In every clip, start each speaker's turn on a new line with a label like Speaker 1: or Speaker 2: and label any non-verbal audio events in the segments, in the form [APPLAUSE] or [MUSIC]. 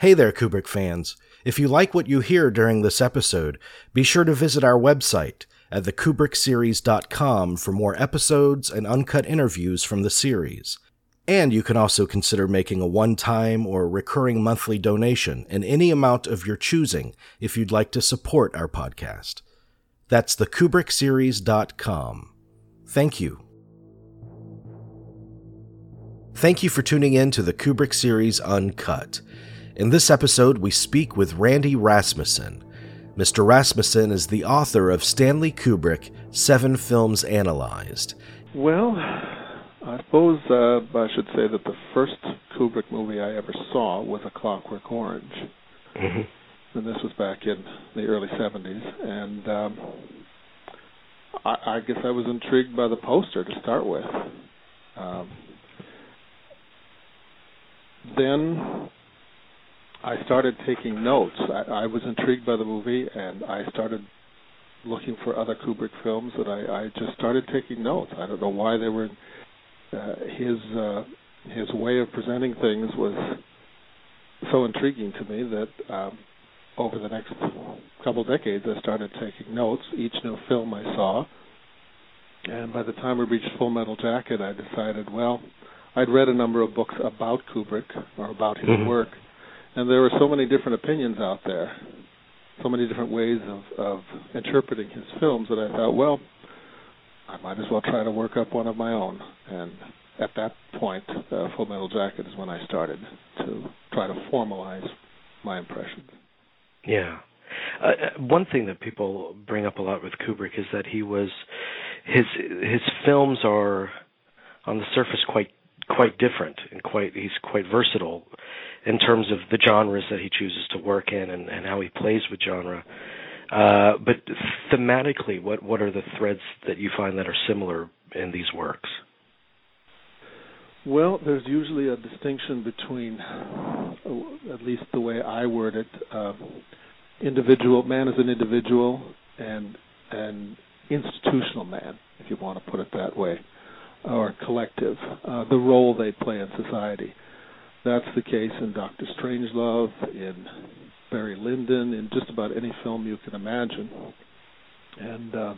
Speaker 1: Hey there, Kubrick fans. If you like what you hear during this episode, be sure to visit our website at thekubrickseries.com for more episodes and uncut interviews from the series. And you can also consider making a one time or recurring monthly donation in any amount of your choosing if you'd like to support our podcast. That's thekubrickseries.com. Thank you. Thank you for tuning in to the Kubrick series Uncut. In this episode, we speak with Randy Rasmussen. Mr. Rasmussen is the author of Stanley Kubrick Seven Films Analyzed.
Speaker 2: Well, I suppose uh, I should say that the first Kubrick movie I ever saw was A Clockwork Orange. Mm-hmm. And this was back in the early 70s. And um, I, I guess I was intrigued by the poster to start with. Um, then I started taking notes. I, I was intrigued by the movie, and I started looking for other Kubrick films, and I, I just started taking notes. I don't know why they were. Uh, his uh, his way of presenting things was so intriguing to me that um, over the next couple decades, I started taking notes. Each new film I saw, and by the time we reached Full Metal Jacket, I decided, well, I'd read a number of books about Kubrick or about his mm-hmm. work and there were so many different opinions out there, so many different ways of, of interpreting his films that I thought, well, I might as well try to work up one of my own. And at that point, uh, Full Metal Jacket is when I started to try to formalize my impressions.
Speaker 3: Yeah. Uh, uh one thing that people bring up a lot with Kubrick is that he was his his films are on the surface quite quite different and quite he's quite versatile in terms of the genres that he chooses to work in and, and how he plays with genre. Uh, but thematically, what what are the threads that you find that are similar in these works?
Speaker 2: Well, there's usually a distinction between, uh, at least the way I word it, uh, individual man as an individual and an institutional man, if you want to put it that way, or collective, uh, the role they play in society. That's the case in Doctor Strangelove, in Barry Lyndon, in just about any film you can imagine. And uh,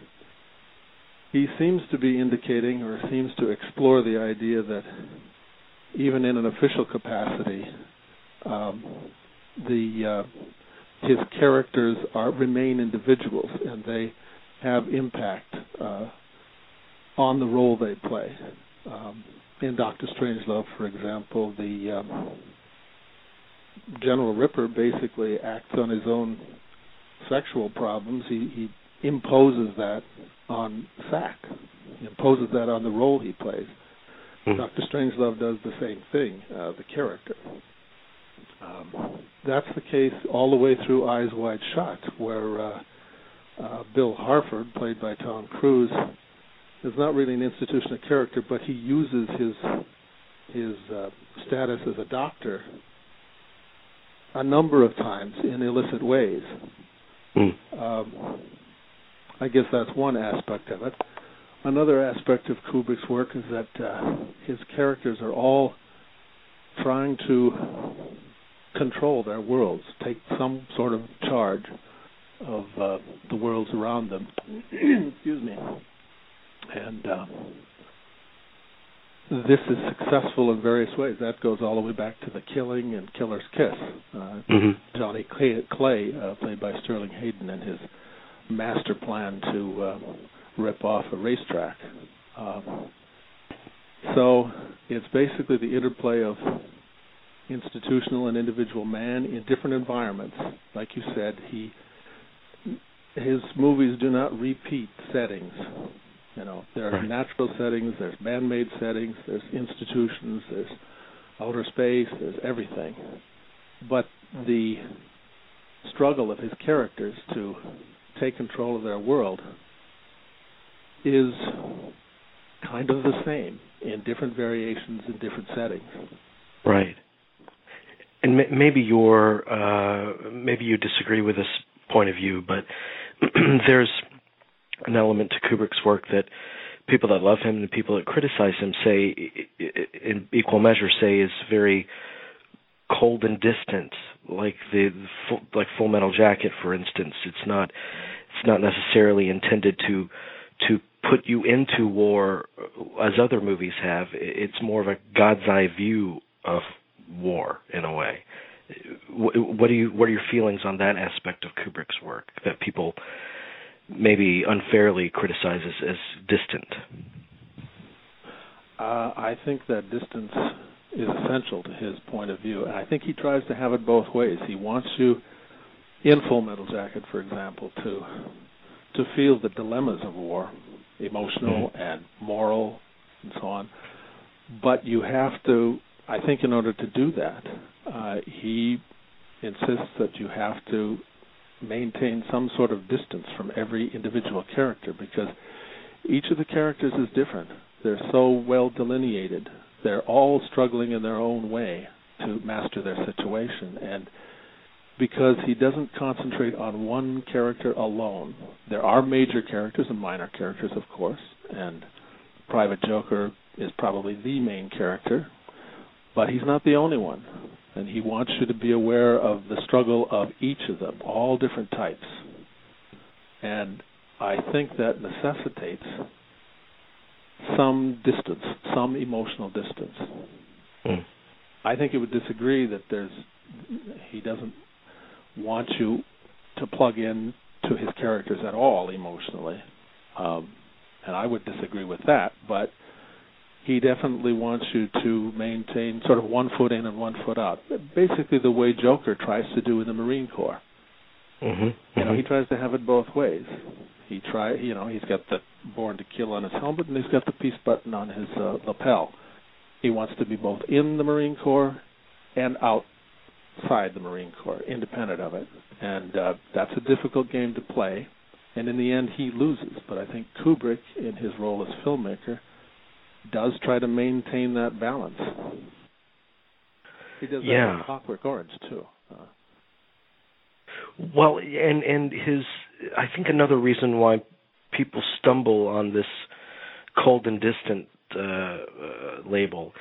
Speaker 2: he seems to be indicating or seems to explore the idea that even in an official capacity, um, the uh, his characters are remain individuals and they have impact uh, on the role they play. Um, in Doctor Strangelove, for example, the um, General Ripper basically acts on his own sexual problems. He, he imposes that on SAC. He imposes that on the role he plays. Mm-hmm. Doctor Strangelove does the same thing. Uh, the character. Um, that's the case all the way through Eyes Wide Shut, where uh, uh, Bill Harford, played by Tom Cruise, is not really an institutional character, but he uses his his uh, status as a doctor a number of times in illicit ways. Mm. Um, I guess that's one aspect of it. Another aspect of Kubrick's work is that uh, his characters are all trying to control their worlds, take some sort of charge of uh, the worlds around them. [CLEARS THROAT] Excuse me and uh, this is successful in various ways. That goes all the way back to the Killing and Killer's Kiss. Uh, mm-hmm. Johnny Clay, Clay uh, played by Sterling Hayden, and his master plan to uh, rip off a racetrack. Um, so it's basically the interplay of institutional and individual man in different environments. Like you said, he his movies do not repeat settings. You know, there are right. natural settings, there's man-made settings, there's institutions, there's outer space, there's everything. But the struggle of his characters to take control of their world is kind of the same in different variations in different settings.
Speaker 3: Right. And m- maybe you're uh, maybe you disagree with this point of view, but [CLEARS THROAT] there's an element to Kubrick's work that people that love him and people that criticize him say, in equal measure, say is very cold and distant, like the like Full Metal Jacket, for instance. It's not it's not necessarily intended to to put you into war as other movies have. It's more of a God's eye view of war in a way. What do you what are your feelings on that aspect of Kubrick's work that people maybe unfairly criticize as, as distant?
Speaker 2: Uh, I think that distance is essential to his point of view, and I think he tries to have it both ways. He wants you, in Full Metal Jacket, for example, to to feel the dilemmas of war, emotional mm-hmm. and moral, and so on. But you have to, I think, in order to do that, uh, he insists that you have to maintain some sort of distance from every individual character because each of the characters is different. They're so well delineated. They're all struggling in their own way to master their situation. And because he doesn't concentrate on one character alone, there are major characters and minor characters, of course, and Private Joker is probably the main character, but he's not the only one. And he wants you to be aware of the struggle of each of them, all different types. And I think that necessitates some distance, some emotional distance. Mm. I think it would disagree that there's he doesn't want you to plug in to his characters at all emotionally, um, and I would disagree with that. But he definitely wants you to maintain sort of one foot in and one foot out, basically the way Joker tries to do in the Marine Corps.
Speaker 3: Mm-hmm.
Speaker 2: You know, he tries to have it both ways. He try, you know, he's got the "Born to Kill" on his helmet, and he's got the peace button on his uh, lapel. He wants to be both in the Marine Corps and outside the Marine Corps, independent of it, and uh, that's a difficult game to play. And in the end, he loses. But I think Kubrick, in his role as filmmaker, does try to maintain that balance. He does that
Speaker 3: yeah.
Speaker 2: in Clockwork Orange too. Uh,
Speaker 3: well, and and his I think another reason why people stumble on this cold and distant uh, uh, label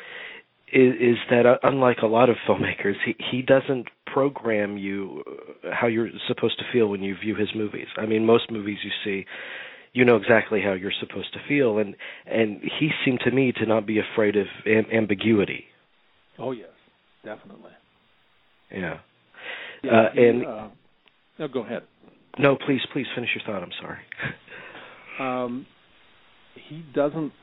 Speaker 3: is, is that uh, unlike a lot of filmmakers, he he doesn't program you how you're supposed to feel when you view his movies. I mean, most movies you see, you know exactly how you're supposed to feel, and and he seemed to me to not be afraid of am- ambiguity.
Speaker 2: Oh yes, definitely.
Speaker 3: Yeah.
Speaker 2: yeah uh, he, and uh, no, go ahead.
Speaker 3: No, please, please finish your thought. I'm sorry. [LAUGHS]
Speaker 2: um, he doesn't.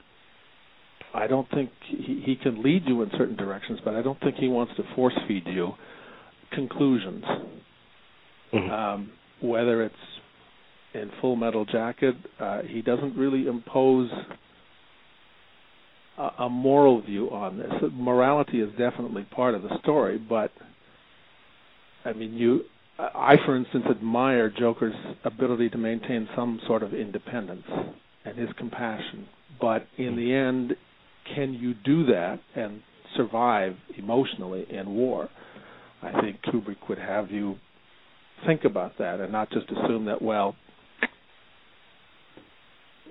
Speaker 2: I don't think he, he can lead you in certain directions, but I don't think he wants to force feed you conclusions.
Speaker 3: Mm-hmm.
Speaker 2: Um, whether it's in Full Metal Jacket, uh, he doesn't really impose a, a moral view on this. Morality is definitely part of the story, but I mean, you I, for instance, admire Joker's ability to maintain some sort of independence and his compassion. But in the end, can you do that and survive emotionally in war? I think Kubrick would have you think about that and not just assume that, well,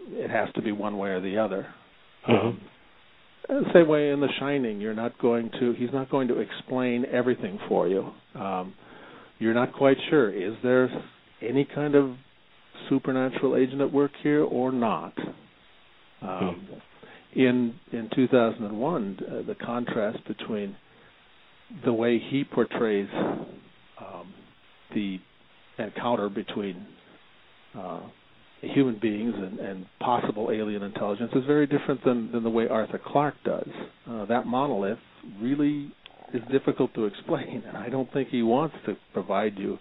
Speaker 2: it has to be one way or the other.
Speaker 3: Mm-hmm. Um,
Speaker 2: same way in The Shining, you're not going to. He's not going to explain everything for you. Um, you're not quite sure. Is there any kind of supernatural agent at work here or not? Um, hmm. in in 2001, uh, the contrast between the way he portrays um, the encounter between uh, human beings and, and, possible alien intelligence is very different than, than the way Arthur Clarke does. Uh, that monolith really is difficult to explain, and I don't think he wants to provide you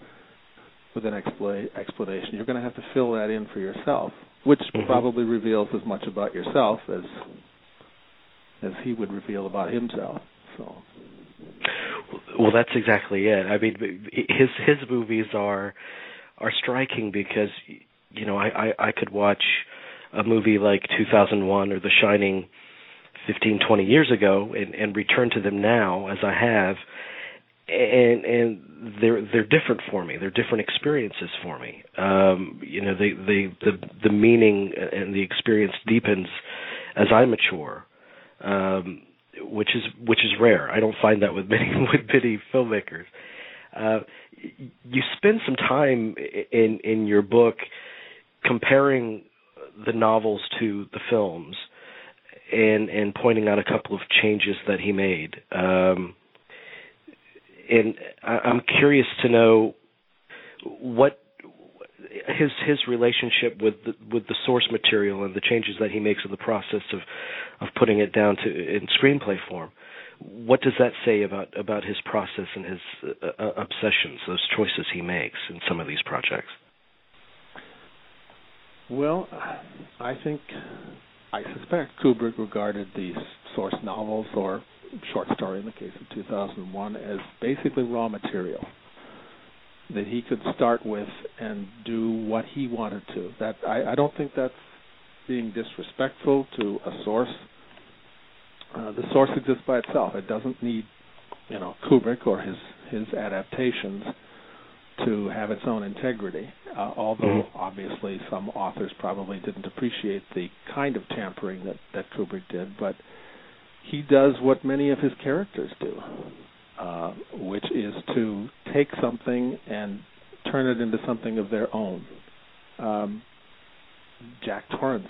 Speaker 2: with an expla- explanation. You're going to have to fill that in for yourself, which
Speaker 3: mm-hmm.
Speaker 2: probably reveals as much about yourself as as he would reveal about himself. So.
Speaker 3: Well, that's exactly it. I mean, his his movies are are striking because you know I I, I could watch a movie like 2001 or The Shining 15, 20 years ago and, and return to them now as I have and and they're they're different for me. They're different experiences for me. Um, you know, they they the the meaning and the experience deepens as I mature. Um, which is which is rare. I don't find that with [LAUGHS] many with many filmmakers. Uh, you spend some time in in your book comparing the novels to the films and and pointing out a couple of changes that he made. Um, and I, I'm curious to know what his his relationship with the, with the source material and the changes that he makes in the process of of putting it down to in screenplay form. What does that say about about his process and his uh, uh, obsessions, those choices he makes in some of these projects?
Speaker 2: Well, I think I suspect Kubrick regarded the source novels or short story in the case of 2001 as basically raw material that he could start with and do what he wanted to. That I, I don't think that's being disrespectful to a source. Uh, the source exists by itself. It doesn't need, you know, Kubrick or his his adaptations to have its own integrity. Uh, although mm-hmm. obviously some authors probably didn't appreciate the kind of tampering that that Kubrick did, but he does what many of his characters do. Uh, which is to take something and turn it into something of their own. Um, Jack Torrance,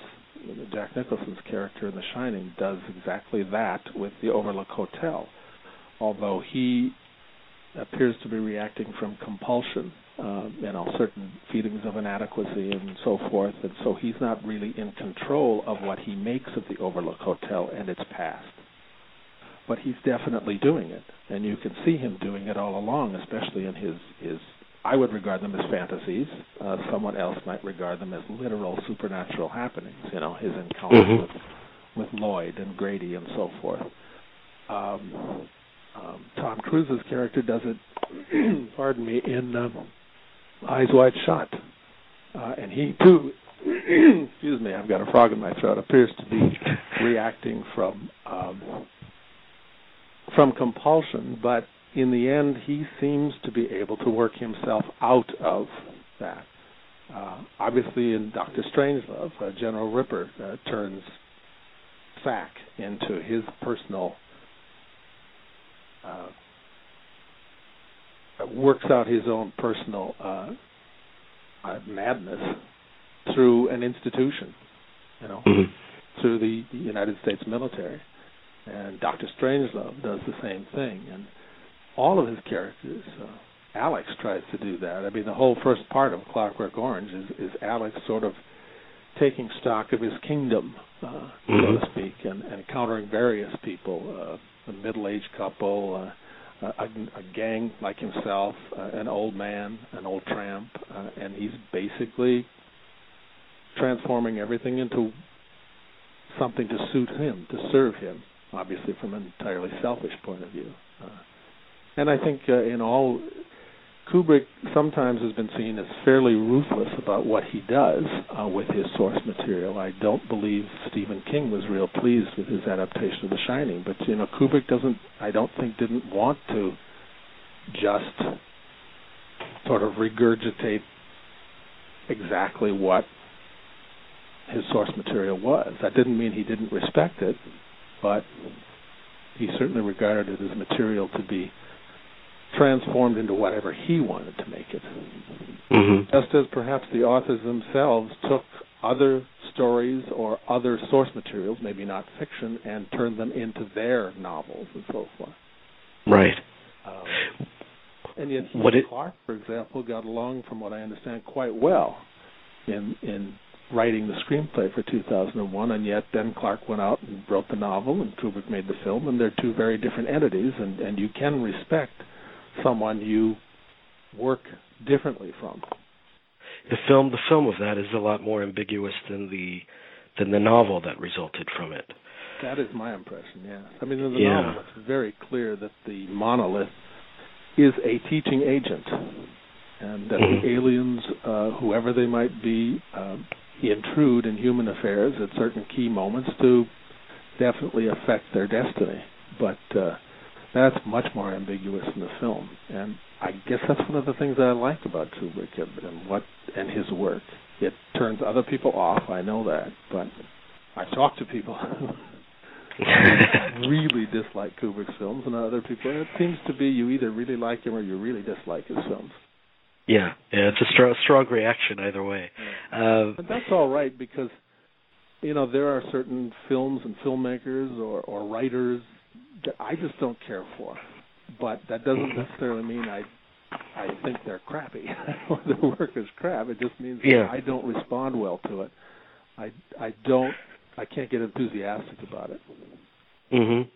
Speaker 2: Jack Nicholson's character in The Shining, does exactly that with the Overlook Hotel, although he appears to be reacting from compulsion, uh, you know, certain feelings of inadequacy and so forth, and so he's not really in control of what he makes of the Overlook Hotel and its past but he's definitely doing it, and you can see him doing it all along, especially in his his. I would regard them as fantasies. Uh, someone else might regard them as literal supernatural happenings. You know, his encounter mm-hmm. with with Lloyd and Grady and so forth. Um, um, Tom Cruise's character does it. [CLEARS THROAT] pardon me, in um, Eyes Wide Shut, uh, and he too. [CLEARS THROAT] excuse me, I've got a frog in my throat. Appears to be [LAUGHS] reacting from um, from compulsion, but in the end, he seems to be able to work himself out of that. Uh, obviously, in Doctor Strangelove, uh, General Ripper uh, turns SAC into his personal, uh, works out his own personal uh, uh, madness through an institution, you know, mm-hmm. through the, the United States military and Doctor Strangelove does the same thing, and all of his characters. Uh, Alex tries to do that. I mean, the whole first part of Clockwork Orange is, is Alex sort of taking stock of his kingdom, uh, mm-hmm. so to speak, and, and encountering various people, uh, a middle-aged couple, uh, a, a gang like himself, uh, an old man, an old tramp, uh, and he's basically transforming everything into something to suit him, to serve him obviously from an entirely selfish point of view. Uh, and I think uh, in all, Kubrick sometimes has been seen as fairly ruthless about what he does uh, with his source material. I don't believe Stephen King was real pleased with his adaptation of The Shining, but you know Kubrick doesn't, I don't think, didn't want to just sort of regurgitate exactly what his source material was. That didn't mean he didn't respect it but he certainly regarded it as material to be transformed into whatever he wanted to make it. Mm-hmm. Just as perhaps the authors themselves took other stories or other source materials, maybe not fiction, and turned them into their novels and so forth.
Speaker 3: Right.
Speaker 2: Um, and yet, what it, Clarke, for example, got along, from what I understand, quite well in in writing the screenplay for 2001, and yet then Clarke went out and wrote the novel, and Kubrick made the film, and they're two very different entities, and and you can respect someone you work differently from.
Speaker 3: The film, the film of that is a lot more ambiguous than the than the novel that resulted from it.
Speaker 2: That is my impression. Yeah, I mean in the yeah. novel it's very clear that the monolith is a teaching agent, and that mm-hmm. the aliens, uh, whoever they might be, uh, intrude in human affairs at certain key moments to definitely affect their destiny. But uh, that's much more ambiguous in the film, and I guess that's one of the things that I like about Kubrick and, and what and his work. It turns other people off. I know that, but I've talked to people [LAUGHS] [LAUGHS] really dislike Kubrick's films, and other people. It seems to be you either really like him or you really dislike his films.
Speaker 3: Yeah, yeah, it's a strong, strong reaction either way.
Speaker 2: Uh, but that's all right because you know there are certain films and filmmakers or or writers that I just don't care for, but that doesn't mm-hmm. necessarily mean I I think they're crappy [LAUGHS] or their work is crap. It just means
Speaker 3: yeah.
Speaker 2: I don't respond well to it. I I don't I can't get enthusiastic about it.
Speaker 3: Mhm.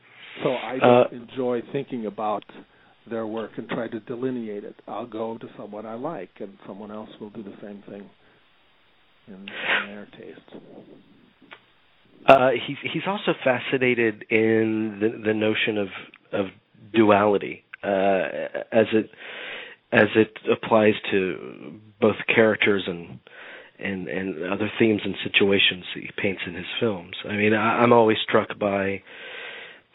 Speaker 2: So I don't uh, enjoy thinking about their work and try to delineate it. I'll go to someone I like, and someone else will do the same thing in, in their taste.
Speaker 3: Uh, he's he's also fascinated in the the notion of of duality uh, as it as it applies to both characters and and and other themes and situations that he paints in his films. I mean, I, I'm always struck by.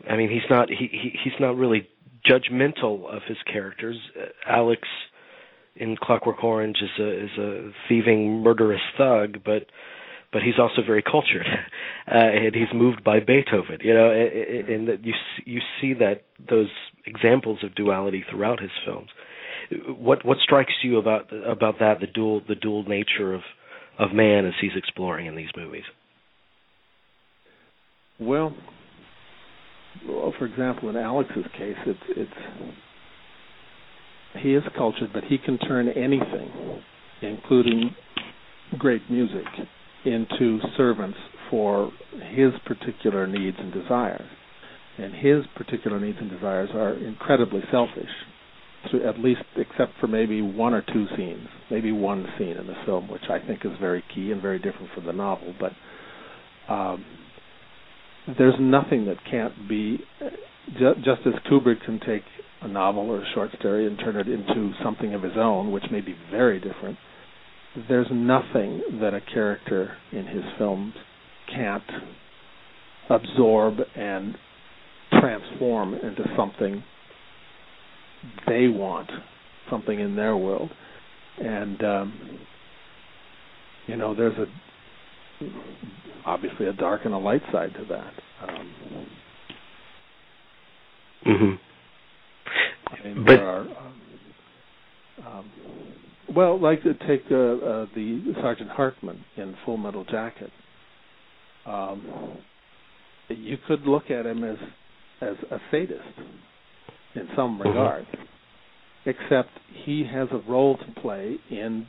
Speaker 3: I mean, he's not he, he he's not really judgmental of his characters. Uh, Alex in Clockwork Orange is a is a thieving, murderous thug, but but he's also very cultured, [LAUGHS] uh, and he's moved by Beethoven. You know, and, and you you see that those examples of duality throughout his films. What what strikes you about about that the dual the dual nature of of man as he's exploring in these movies?
Speaker 2: Well, well, for example, in Alex's case, it's it's he is cultured, but he can turn anything, including great music, into servants for his particular needs and desires. And his particular needs and desires are incredibly selfish, at least except for maybe one or two scenes, maybe one scene in the film, which I think is very key and very different from the novel. But um, there's nothing that can't be just as Kubrick can take a novel or a short story and turn it into something of his own, which may be very different. There's nothing that a character in his films can't absorb and transform into something they want, something in their world. And um, you know, there's a obviously a dark and a light side to that. Um,
Speaker 3: mhm.
Speaker 2: I mean, there are. Um, um, well, like to take uh, uh, the Sergeant Hartman in Full Metal Jacket. Um, you could look at him as as a sadist in some mm-hmm. regard, mm-hmm. except he has a role to play in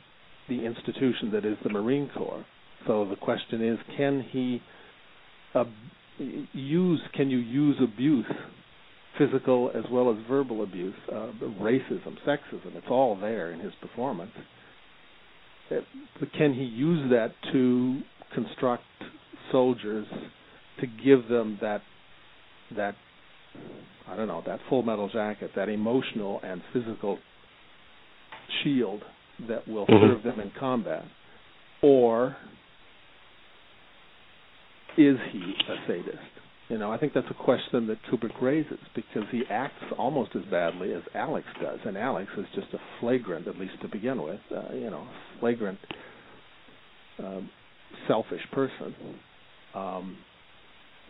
Speaker 2: the institution that is the Marine Corps so the question is, can he uh, use? Can you use abuse, physical as well as verbal abuse, uh, racism, sexism? It's all there in his performance. It, but can he use that to construct soldiers to give them that that I don't know that full metal jacket, that emotional and physical shield that will mm-hmm. serve them in combat, or is he a sadist? You know, I think that's a question that Kubrick raises because he acts almost as badly as Alex does, and Alex is just a flagrant, at least to begin with, uh, you know, flagrant, um, selfish person. Um,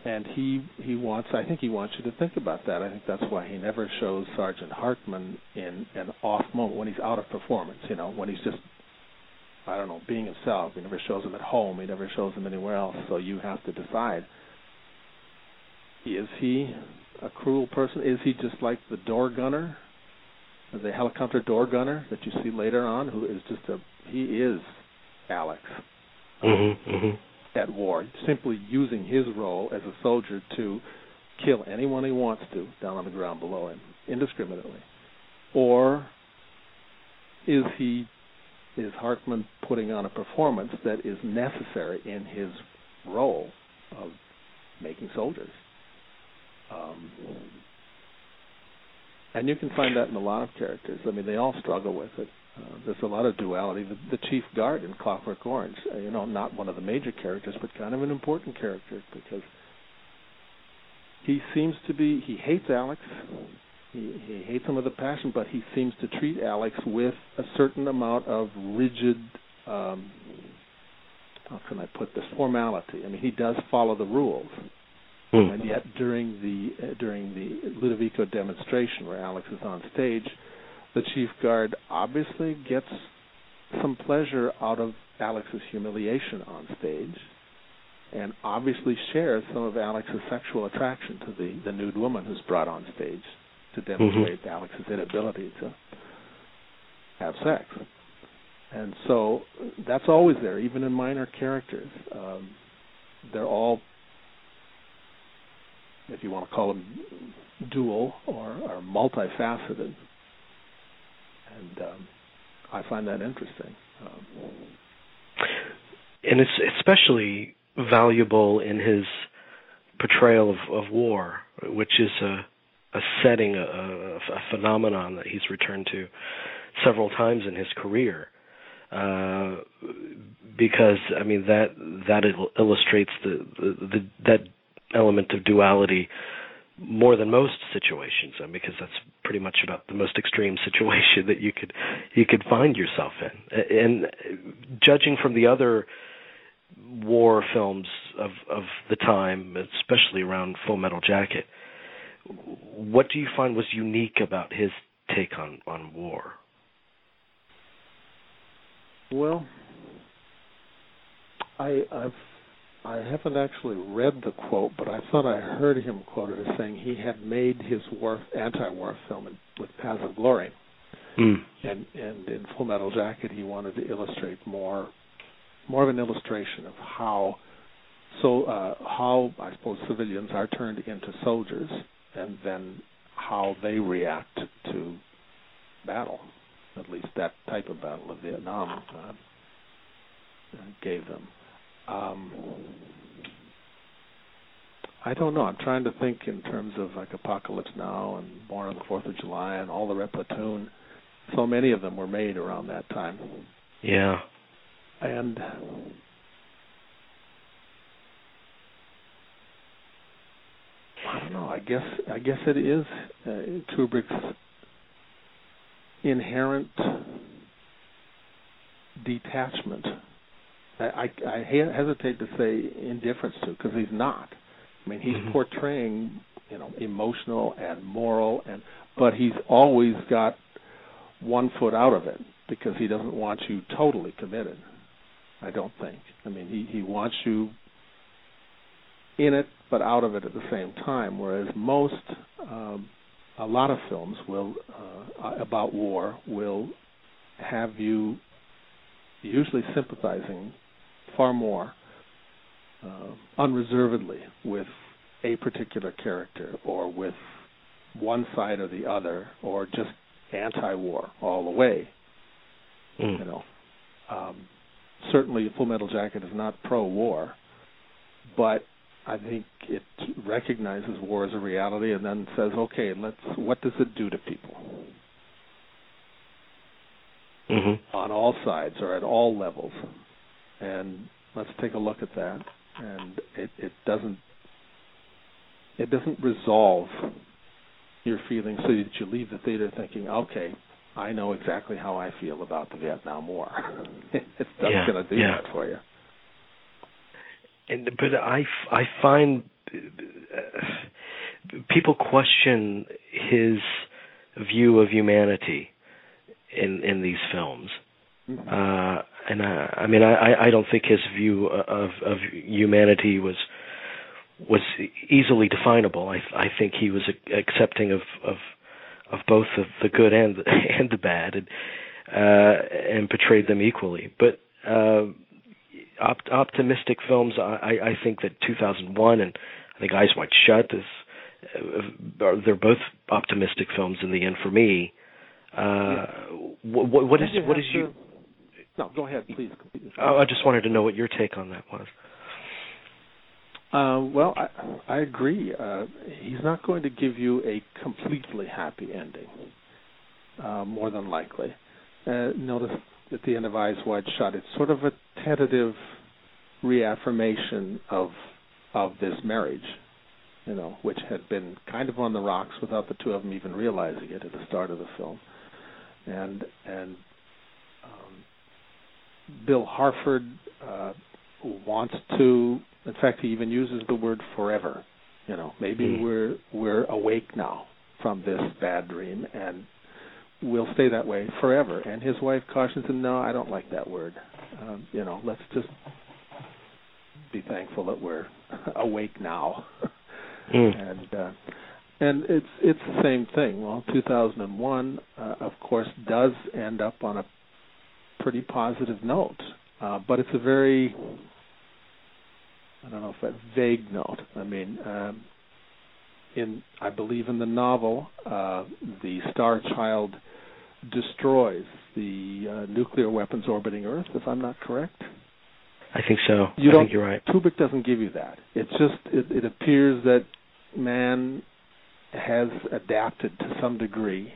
Speaker 2: and he he wants, I think he wants you to think about that. I think that's why he never shows Sergeant Hartman in an off moment when he's out of performance. You know, when he's just I don't know, being himself. He never shows him at home. He never shows him anywhere else. So you have to decide: is he a cruel person? Is he just like the door gunner, the helicopter door gunner that you see later on, who is just a he is Alex
Speaker 3: mm-hmm, mm-hmm.
Speaker 2: at war, simply using his role as a soldier to kill anyone he wants to down on the ground below him indiscriminately, or is he is Hartman putting on a performance that is necessary in his role of making soldiers. Um, and you can find that in a lot of characters. I mean, they all struggle with it. Uh, there's a lot of duality. The, the chief guard in Clockwork Orange, uh, you know, not one of the major characters, but kind of an important character because he seems to be he hates Alex he, he hates him with a passion, but he seems to treat Alex with a certain amount of rigid. Um, how can I put this formality? I mean, he does follow the rules, Mm. And yet, during the uh, during the Ludovico demonstration, where Alex is on stage, the chief guard obviously gets some pleasure out of Alex's humiliation on stage, and obviously shares some of Alex's sexual attraction to the the nude woman who's brought on stage to mm-hmm. demonstrate mm-hmm. Alex's inability to have sex. And so that's always there, even in minor characters. Um, they're all, if you want to call them dual or, or multifaceted. And um, I find that interesting. Um,
Speaker 3: and it's especially valuable in his portrayal of, of war, which is a, a setting, a, a, phenomenon that he's returned to several times in his career. Uh, because I mean that that illustrates the, the, the that element of duality more than most situations, because that's pretty much about the most extreme [LAUGHS] situation that you could you could find yourself in. And judging from the other war films of of the time, especially around Full Metal Jacket, what do you find was unique about his take on on war?
Speaker 2: Well, I I've I haven't actually read the quote, but I thought I heard him quoted as saying he had made his war anti-war film in, with Paths of Glory,
Speaker 3: mm.
Speaker 2: and and in Full Metal Jacket he wanted to illustrate more more of an illustration of how so uh, how I suppose civilians are turned into soldiers, and then how they react to battle. At least that type of battle of Vietnam uh, gave them. Um, I don't know. I'm trying to think in terms of like Apocalypse Now and Born on the Fourth of July and all the Red Platoon. So many of them were made around that time.
Speaker 3: Yeah.
Speaker 2: And I don't know. I guess I guess it is uh, Kubrick's inherent detachment I, I, hesitate to say indifference to because he's not. I mean, he's mm-hmm. portraying you know emotional and moral, and but he's always got one foot out of it because he doesn't want you totally committed. I don't think. I mean, he he wants you in it but out of it at the same time. Whereas most, um, a lot of films will uh, about war will have you usually sympathizing far more uh, unreservedly with a particular character or with one side or the other or just anti-war all the way.
Speaker 3: Mm.
Speaker 2: You know, um, certainly Full Metal Jacket is not pro-war, but I think it recognizes war as a reality and then says, okay, let's what does it do to people
Speaker 3: mm-hmm.
Speaker 2: on all sides or at all levels? And let's take a look at that. And it, it doesn't it doesn't resolve your feelings so that you leave the theater thinking, okay, I know exactly how I feel about the Vietnam War. [LAUGHS] it's not
Speaker 3: yeah,
Speaker 2: going to do
Speaker 3: yeah.
Speaker 2: that for you.
Speaker 3: And but I I find uh, people question his view of humanity in in these films.
Speaker 2: Mm-hmm.
Speaker 3: Uh, and I, I mean, I, I don't think his view of of humanity was was easily definable. I I think he was accepting of of of both the, the good and the, [LAUGHS] and the bad, and uh, and portrayed them equally. But uh, op- optimistic films, I, I think that 2001 and I think Eyes Wide Shut is uh, they're both optimistic films in the end for me. Uh, yeah. what, what is what is you?
Speaker 2: No, go ahead, please.
Speaker 3: Oh, I just wanted to know what your take on that was.
Speaker 2: Uh, well, I, I agree. Uh, he's not going to give you a completely happy ending, uh, more than likely. Uh, notice at the end of Eyes Wide Shut, it's sort of a tentative reaffirmation of of this marriage, you know, which had been kind of on the rocks without the two of them even realizing it at the start of the film, and and Bill Harford uh, wants to. In fact, he even uses the word forever You know, maybe
Speaker 3: Mm.
Speaker 2: we're we're awake now from this bad dream, and we'll stay that way forever. And his wife cautions him, "No, I don't like that word. Um, you know, let's just be thankful that we're [LAUGHS] awake now."
Speaker 3: Mm.
Speaker 2: and uh, and it's it's the same thing. Well, 2001, uh, of course, does end up on a pretty positive note, uh, but it's a very I don't know if that vague note. I mean, um, in I believe in the novel, uh, the Star Child destroys the uh, nuclear weapons orbiting Earth. If I'm not correct.
Speaker 3: I think so.
Speaker 2: You
Speaker 3: I
Speaker 2: don't-
Speaker 3: think you're right.
Speaker 2: Kubrick doesn't give you that. It's just it, it appears that man has adapted to some degree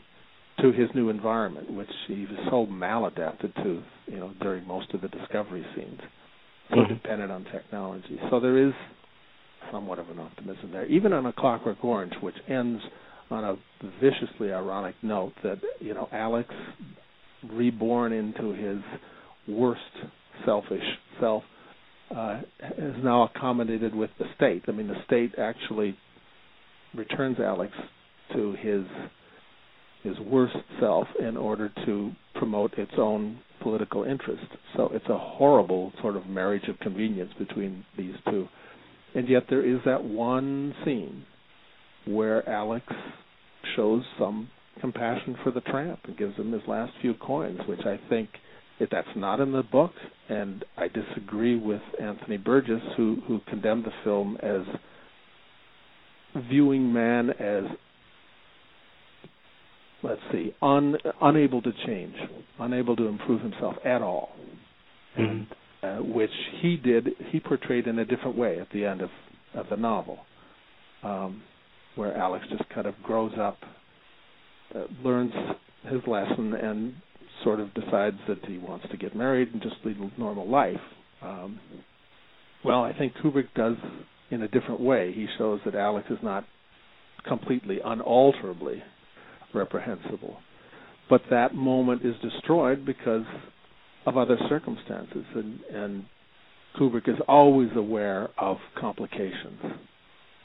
Speaker 2: to his new environment, which he was so maladapted to, you know, during most of the discovery scenes, so
Speaker 3: Mhm.
Speaker 2: dependent on technology. So there is somewhat of an optimism there, even on A Clockwork Orange, which ends on a viciously ironic note that you know Alex, reborn into his worst selfish self, uh, is now accommodated with the state. I mean, the state actually returns Alex to his his worst self in order to promote its own political interest. So it's a horrible sort of marriage of convenience between these two. And yet there is that one scene where Alex shows some compassion for the tramp and gives him his last few coins, which I think if that's not in the book, and I disagree with Anthony Burgess, who who condemned the film as viewing man as let's see, un, unable to change, unable to improve himself at all,
Speaker 3: Mhm.
Speaker 2: uh, which he did. He portrayed in a different way at the end of of the novel, um, where Alex just kind of grows up, uh, learns his lesson, and sort of decides that he wants to get married and just lead a normal life. Um, well, I think Kubrick does in a different way. He shows that Alex is not completely, unalterably reprehensible, but that moment is destroyed because of other circumstances, and, and Kubrick is always aware of complications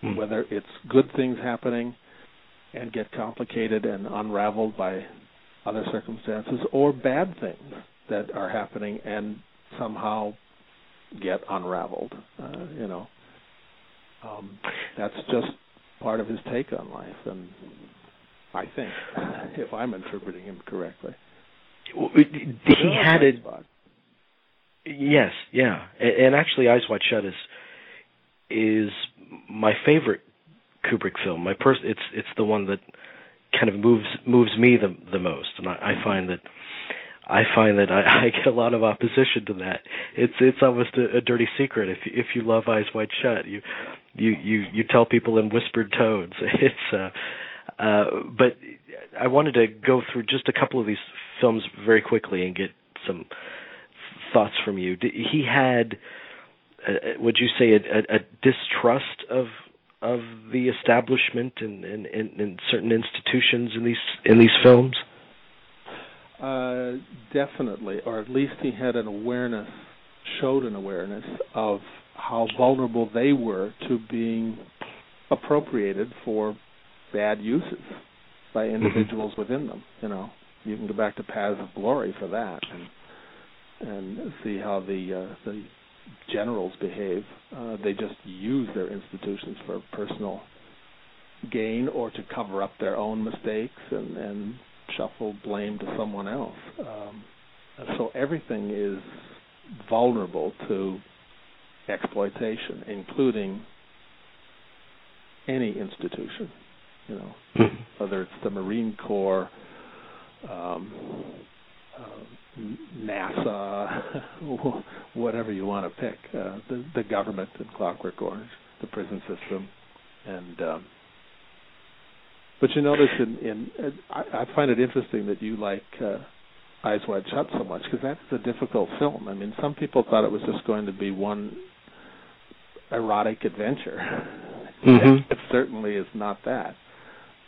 Speaker 3: Mm.
Speaker 2: whether it's good things happening and get complicated and unraveled by other circumstances, or bad things that are happening and somehow get unraveled. Uh, you know, um, that's just part of his take on life, and I think, [LAUGHS] if I'm interpreting him correctly,
Speaker 3: He had a
Speaker 2: spot.
Speaker 3: Yes, yeah, A- and actually, Eyes Wide Shut is is my favorite Kubrick film. My pers- it's it's the one that kind of moves moves me the the most, and I, I find that I find that I, [LAUGHS] I get a lot of opposition to that. It's it's almost a, a dirty secret. If you, if you love Eyes Wide Shut, you you you you tell people in whispered tones. [LAUGHS] It's uh, uh, but I wanted to go through just a couple of these films very quickly and get some thoughts from you. He had, uh, would you say, a, a, distrust of of the establishment and certain institutions in these in these films?
Speaker 2: Uh, definitely, or at least he had an awareness, showed an awareness of how vulnerable they were to being appropriated for bad uses by individuals within them. You know, you can go back to Paths of Glory for that, and and see how the uh, the generals behave. Uh, they just use their institutions for personal gain or to cover up their own mistakes and and shuffle blame to someone else. Um, so everything is vulnerable to exploitation, including any institution. You know,
Speaker 3: Mhm.
Speaker 2: whether it's the Marine Corps, um, uh, NASA, [LAUGHS] whatever you want to pick, uh, the, the government in Clockwork Orange, the prison system, and um, but you notice in, in uh, I, I find it interesting that you like uh, Eyes Wide Shut so much because that's a difficult film. I mean, some people thought it was just going to be one erotic adventure.
Speaker 3: Mhm. [LAUGHS]
Speaker 2: it certainly is not that.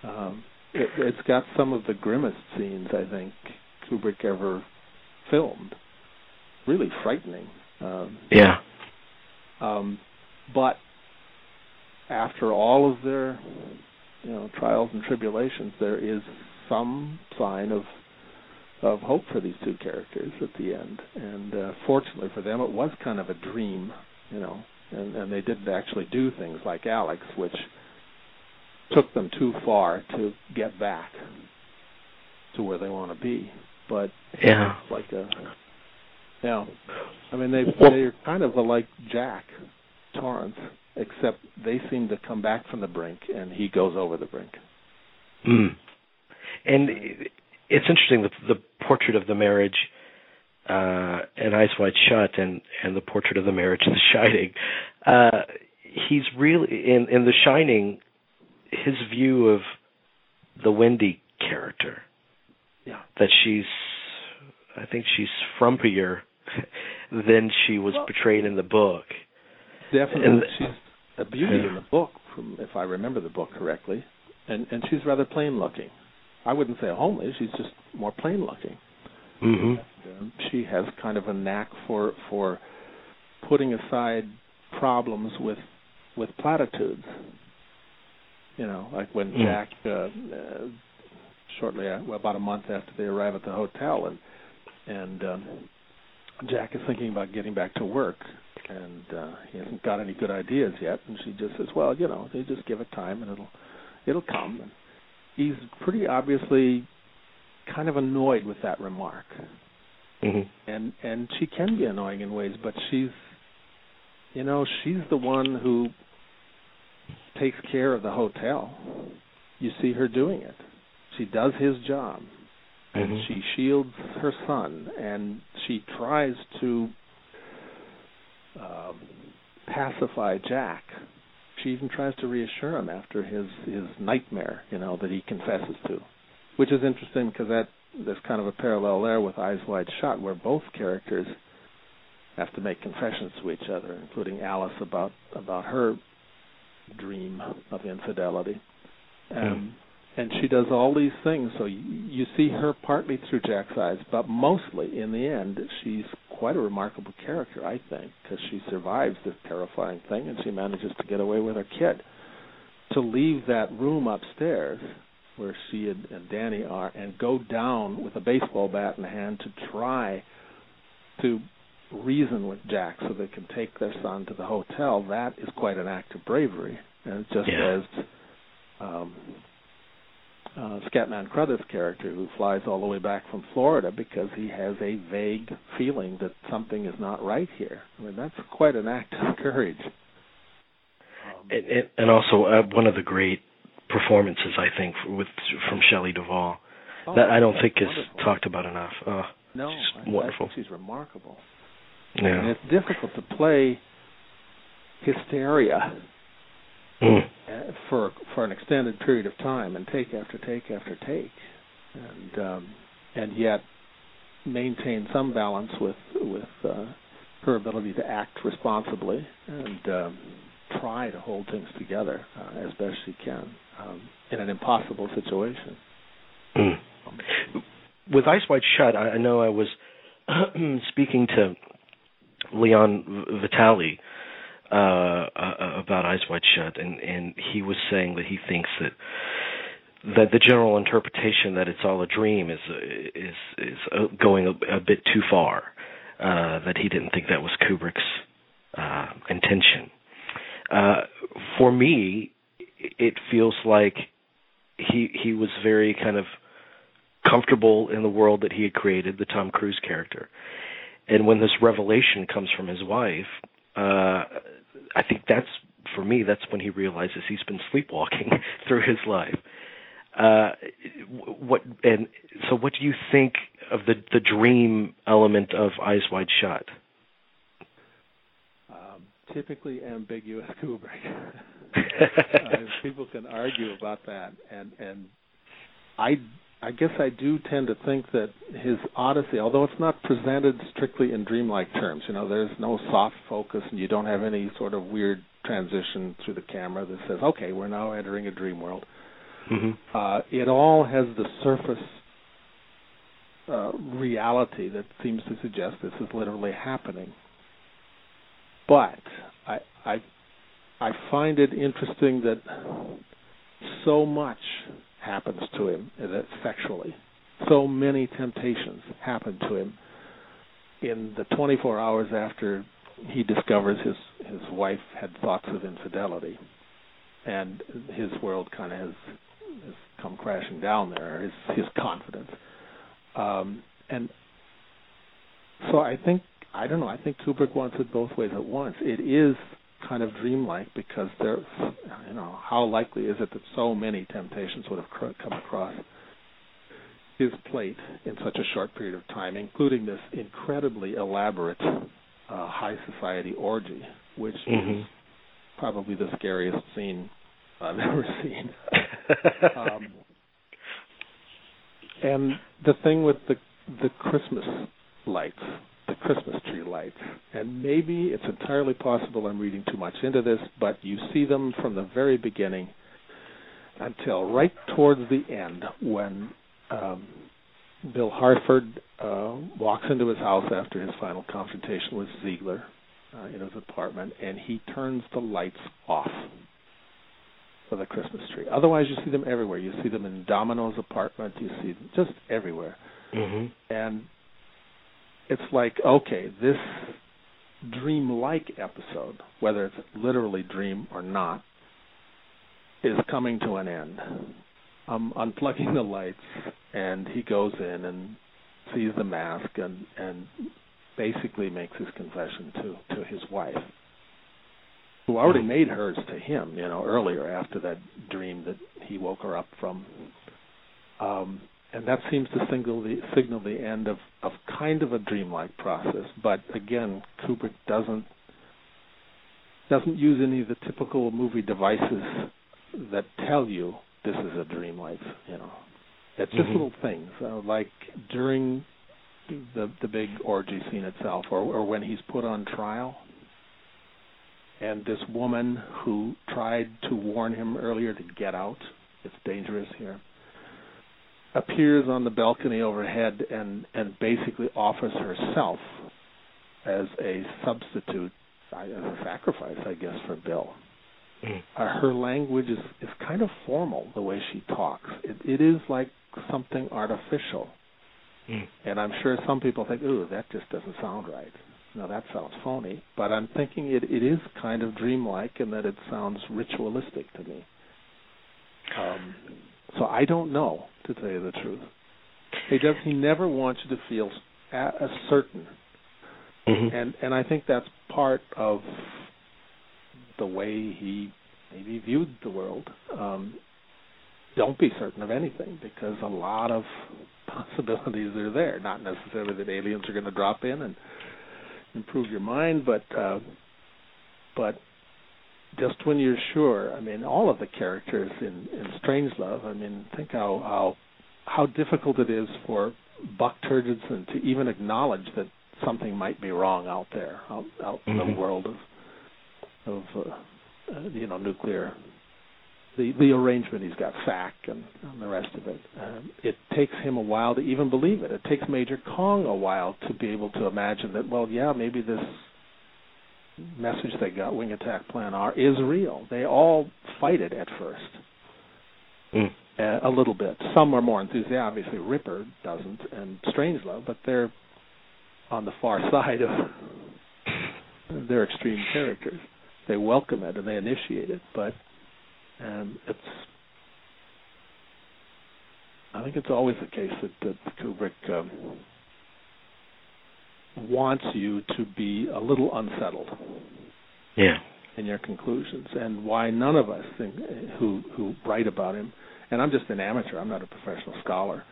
Speaker 2: Um, it, it's got some of the grimmest scenes I think Kubrick ever filmed. Really frightening. Um,
Speaker 3: Yeah.
Speaker 2: um, but after all of their you know trials and tribulations, there is some sign of of hope for these two characters at the end. And uh, fortunately for them, it was kind of a dream, you know, and, and they didn't actually do things like Alex, which took them too far to get back to where they want to be. But
Speaker 3: yeah,
Speaker 2: it's like a yeah. I mean, they they're kind of like Jack Torrance, except they seem to come back from the brink, and he goes over the brink.
Speaker 3: Mm. And it's interesting the the portrait of the marriage uh and eyes wide shut and and the portrait of the marriage the shining uh he's really in in the shining his view of the wendy character
Speaker 2: yeah
Speaker 3: that she's i think she's frumpier [LAUGHS] than she was well, portrayed in the book
Speaker 2: definitely and, she's a beauty yeah. in the book from if i remember the book correctly and and she's rather plain looking I wouldn't say homely. She's just more plain looking.
Speaker 3: Mm-hmm.
Speaker 2: And, she has kind of a knack for for putting aside problems with with platitudes. You know, like when mm. Jack, uh, uh, shortly uh, well, about a month after they arrive at the hotel, and and um, Jack is thinking about getting back to work, and uh, he hasn't got any good ideas yet. And she just says, "Well, you know, they just give it time, and it'll it'll come." And, he's pretty obviously kind of annoyed with that remark.
Speaker 3: Mm-hmm.
Speaker 2: And and she can be annoying in ways, but she's you know, she's the one who takes care of the hotel. You see her doing it. She does his job. And
Speaker 3: mm-hmm.
Speaker 2: she shields her son and she tries to um, pacify Jack she even tries to reassure him after his his nightmare, you know, that he confesses to, which is interesting because that there's kind of a parallel there with Eyes Wide Shut, where both characters have to make confessions to each other, including Alice about about her dream of infidelity. Um, and she does all these things. So you, you see her partly through Jack's eyes, but mostly in the end, she's quite a remarkable character, I think, because she survives this terrifying thing and she manages to get away with her kid. To leave that room upstairs where she and, and Danny are and go down with a baseball bat in hand to try to reason with Jack so they can take their son to the hotel, that is quite an act of bravery. And it's just
Speaker 3: yeah.
Speaker 2: as um, uh, Scatman Crothers character who flies all the way back from Florida because he has a vague feeling that something is not right here. I mean, that's quite an act of courage.
Speaker 3: Um, and, and also uh, one of the great performances I think with from Shelley Duvall oh, that I don't think is wonderful. talked about enough. Oh,
Speaker 2: no,
Speaker 3: she's
Speaker 2: I,
Speaker 3: wonderful.
Speaker 2: I she's remarkable.
Speaker 3: Yeah.
Speaker 2: And it's difficult to play hysteria
Speaker 3: mm.
Speaker 2: for for an extended period of time and take after take after take, and um, and yet maintain some balance with with uh, her ability to act responsibly and um, try to hold things together uh, as best she can um, in an impossible situation.
Speaker 3: Mm. With Eyes Wide Shut, I, I know I was [CLEARS THROAT] speaking to Leon Vitali uh, uh, about Eyes Wide Shut, and and he was saying that he thinks that that the general interpretation that it's all a dream is is is uh, going a, a bit too far. Uh, that he didn't think that was Kubrick's uh, intention. Uh, for me, it feels like he he was very kind of comfortable in the world that he had created, the Tom Cruise character. And when this revelation comes from his wife, uh, I think that's for me. That's when he realizes he's been sleepwalking [LAUGHS] through his life. Uh, what and so what do you think of the the dream element of Eyes Wide Shut?
Speaker 2: Um, typically ambiguous [LAUGHS] Kubrick. [LAUGHS] uh, people can argue about that, and and I I guess I do tend to think that his Odyssey, although it's not presented strictly in dreamlike terms, you know, there's no soft focus and you don't have any sort of weird transition through the camera that says, okay, we're now entering a dream world.
Speaker 3: Mm-hmm.
Speaker 2: Uh, it all has the surface uh, reality that seems to suggest this is literally happening. But I, I I find it interesting that so much happens to him sexually. So many temptations happen to him in the 24 hours after he discovers his his wife had thoughts of infidelity, and his world kind of has has come crashing down there. His his confidence, um, and so I think I don't know. I think Kubrick wants it both ways at once. It is kind of dreamlike because there, you know, how likely is it that so many temptations would have come across his plate in such a short period of time, including this incredibly elaborate uh, high society orgy, which
Speaker 3: mm-hmm.
Speaker 2: is probably the scariest scene I've [LAUGHS] ever seen. um, [LAUGHS] and the thing with the the Christmas lights, the Christmas tree lights, and maybe it's entirely possible I'm reading too much into this, but you see them from the very beginning until right towards the end when um, Bill Harford uh, walks into his house after his final confrontation with Ziegler uh, in his apartment, and he turns the lights off for the Christmas tree. Otherwise, you see them everywhere. You see them in Domino's apartment. You see them just everywhere.
Speaker 3: Mm-hmm.
Speaker 2: And it's like, okay, this dream-like episode, whether it's literally dream or not, is coming to an end. I'm unplugging the lights, and he goes in and sees the mask and and basically makes his confession to to his wife who already made hers to him, you know, earlier after that dream that he woke her up from. Um, and that seems to signal the signal the end of of kind of a dreamlike process. But again, Kubrick doesn't doesn't use any of the typical movie devices that tell you this is a dreamlike. You know, it's just
Speaker 3: mm-hmm.
Speaker 2: little things uh, like during the the big orgy scene itself, or or when he's put on trial and this woman who tried to warn him earlier to get out, it's dangerous here, appears on the balcony overhead and and basically offers herself as a substitute, as a sacrifice, I guess, for Bill.
Speaker 3: Mm.
Speaker 2: Uh, her language is is kind of formal the way she talks. It it is like something artificial.
Speaker 3: Mm.
Speaker 2: And I'm sure some people think, "Ooh, that just doesn't sound right." Now that sounds phony, but I'm thinking it, it is kind of dreamlike in that it sounds ritualistic to me. Um, so I don't know, to tell you the truth. He does. He never wants you to feel a, a certain,
Speaker 3: mm-hmm.
Speaker 2: and and I think that's part of the way he maybe viewed the world. Um, don't be certain of anything because a lot of [LAUGHS] possibilities are there. Not necessarily that aliens are going to drop in and improve your mind, but uh, but just when you're sure. I mean, all of the characters in in Strangelove. I mean, think how how how difficult it is for Buck Turgidson to even acknowledge that something might be wrong out there, out, out
Speaker 3: mm-hmm.
Speaker 2: in the world of of uh, uh, you know nuclear the the arrangement he's got SAC and, and the rest of it. Um, it takes him a while to even believe it. It takes Major Kong a while to be able to imagine that. Well, yeah, maybe this message they got, Wing Attack Plan R, is real. They all fight it at first.
Speaker 3: Mm.
Speaker 2: Uh, a little bit. Some are more enthusiastic. Obviously, Ripper doesn't, and Strangelove, but they're on the far [LAUGHS] side of their extreme characters. They welcome it and they initiate it, but and it's I think it's always the case that, that Kubrick um, wants you to be a little unsettled.
Speaker 3: Yeah.
Speaker 2: In your conclusions, and why none of us think, who who write about him, and I'm just an amateur. I'm not a professional scholar.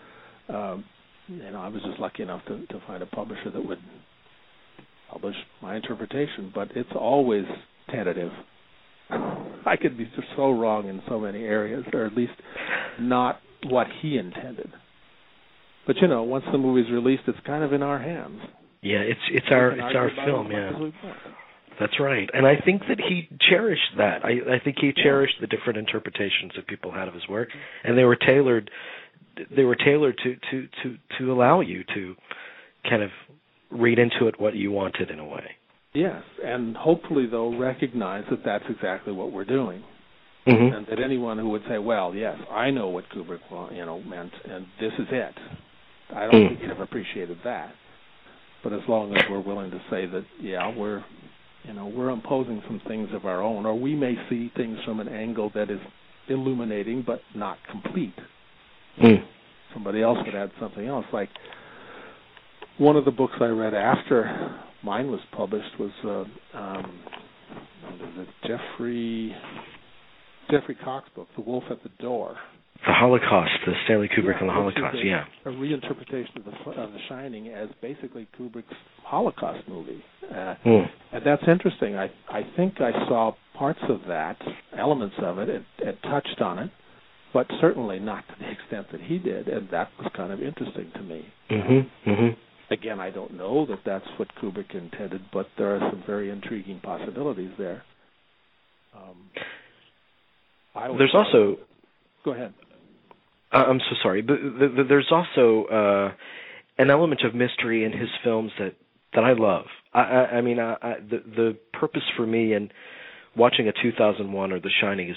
Speaker 2: Um, you know, I was just lucky enough to to find a publisher that would publish my interpretation, but it's always tentative [LAUGHS] I could be just so wrong in so many areas, or at least not what he intended. But you know, once the movie's released, it's kind of in our hands.
Speaker 3: Yeah, it's it's our it's our film. Yeah, that's right. And I think that he cherished that. I I think he cherished the different interpretations that people had of his work, and they were tailored. They were tailored to to to to allow you to kind of read into it what you wanted in a way.
Speaker 2: Yes, and hopefully they'll recognize that that's exactly what we're doing.
Speaker 3: Mm-hmm.
Speaker 2: And that anyone who would say, "Well, yes, I know what Kubrick, you know, meant, and this is it," I don't
Speaker 3: Mm.
Speaker 2: think he'd have appreciated that. But as long as we're willing to say that, yeah, we're, you know, we're imposing some things of our own, or we may see things from an angle that is illuminating but not complete.
Speaker 3: Mm.
Speaker 2: Somebody else would add something else. Like one of the books I read after mine was published was uh, um, what is it? Geoffrey Geoffrey Cocks book, The Wolf at the Door.
Speaker 3: The Holocaust, the Stanley Kubrick
Speaker 2: Yeah,
Speaker 3: on the Holocaust.
Speaker 2: a,
Speaker 3: Yeah.
Speaker 2: a reinterpretation of the of The Shining as basically Kubrick's Holocaust movie. Uh,
Speaker 3: Mm.
Speaker 2: and that's interesting. I I think I saw parts of that, elements of it, and, and touched on it, but certainly not to the [LAUGHS] extent that he did, and that was kind of interesting to me.
Speaker 3: Mm-hmm. Mm-hmm.
Speaker 2: Again, I don't know that that's what Kubrick intended, but there are some very intriguing possibilities there. Um, I
Speaker 3: There's also
Speaker 2: go ahead.
Speaker 3: Uh, I'm so sorry, but th- th- there's also uh, an element of mystery in his films that that I love. I, I, I mean, I, I, the the purpose for me in watching a 2001 or The Shining is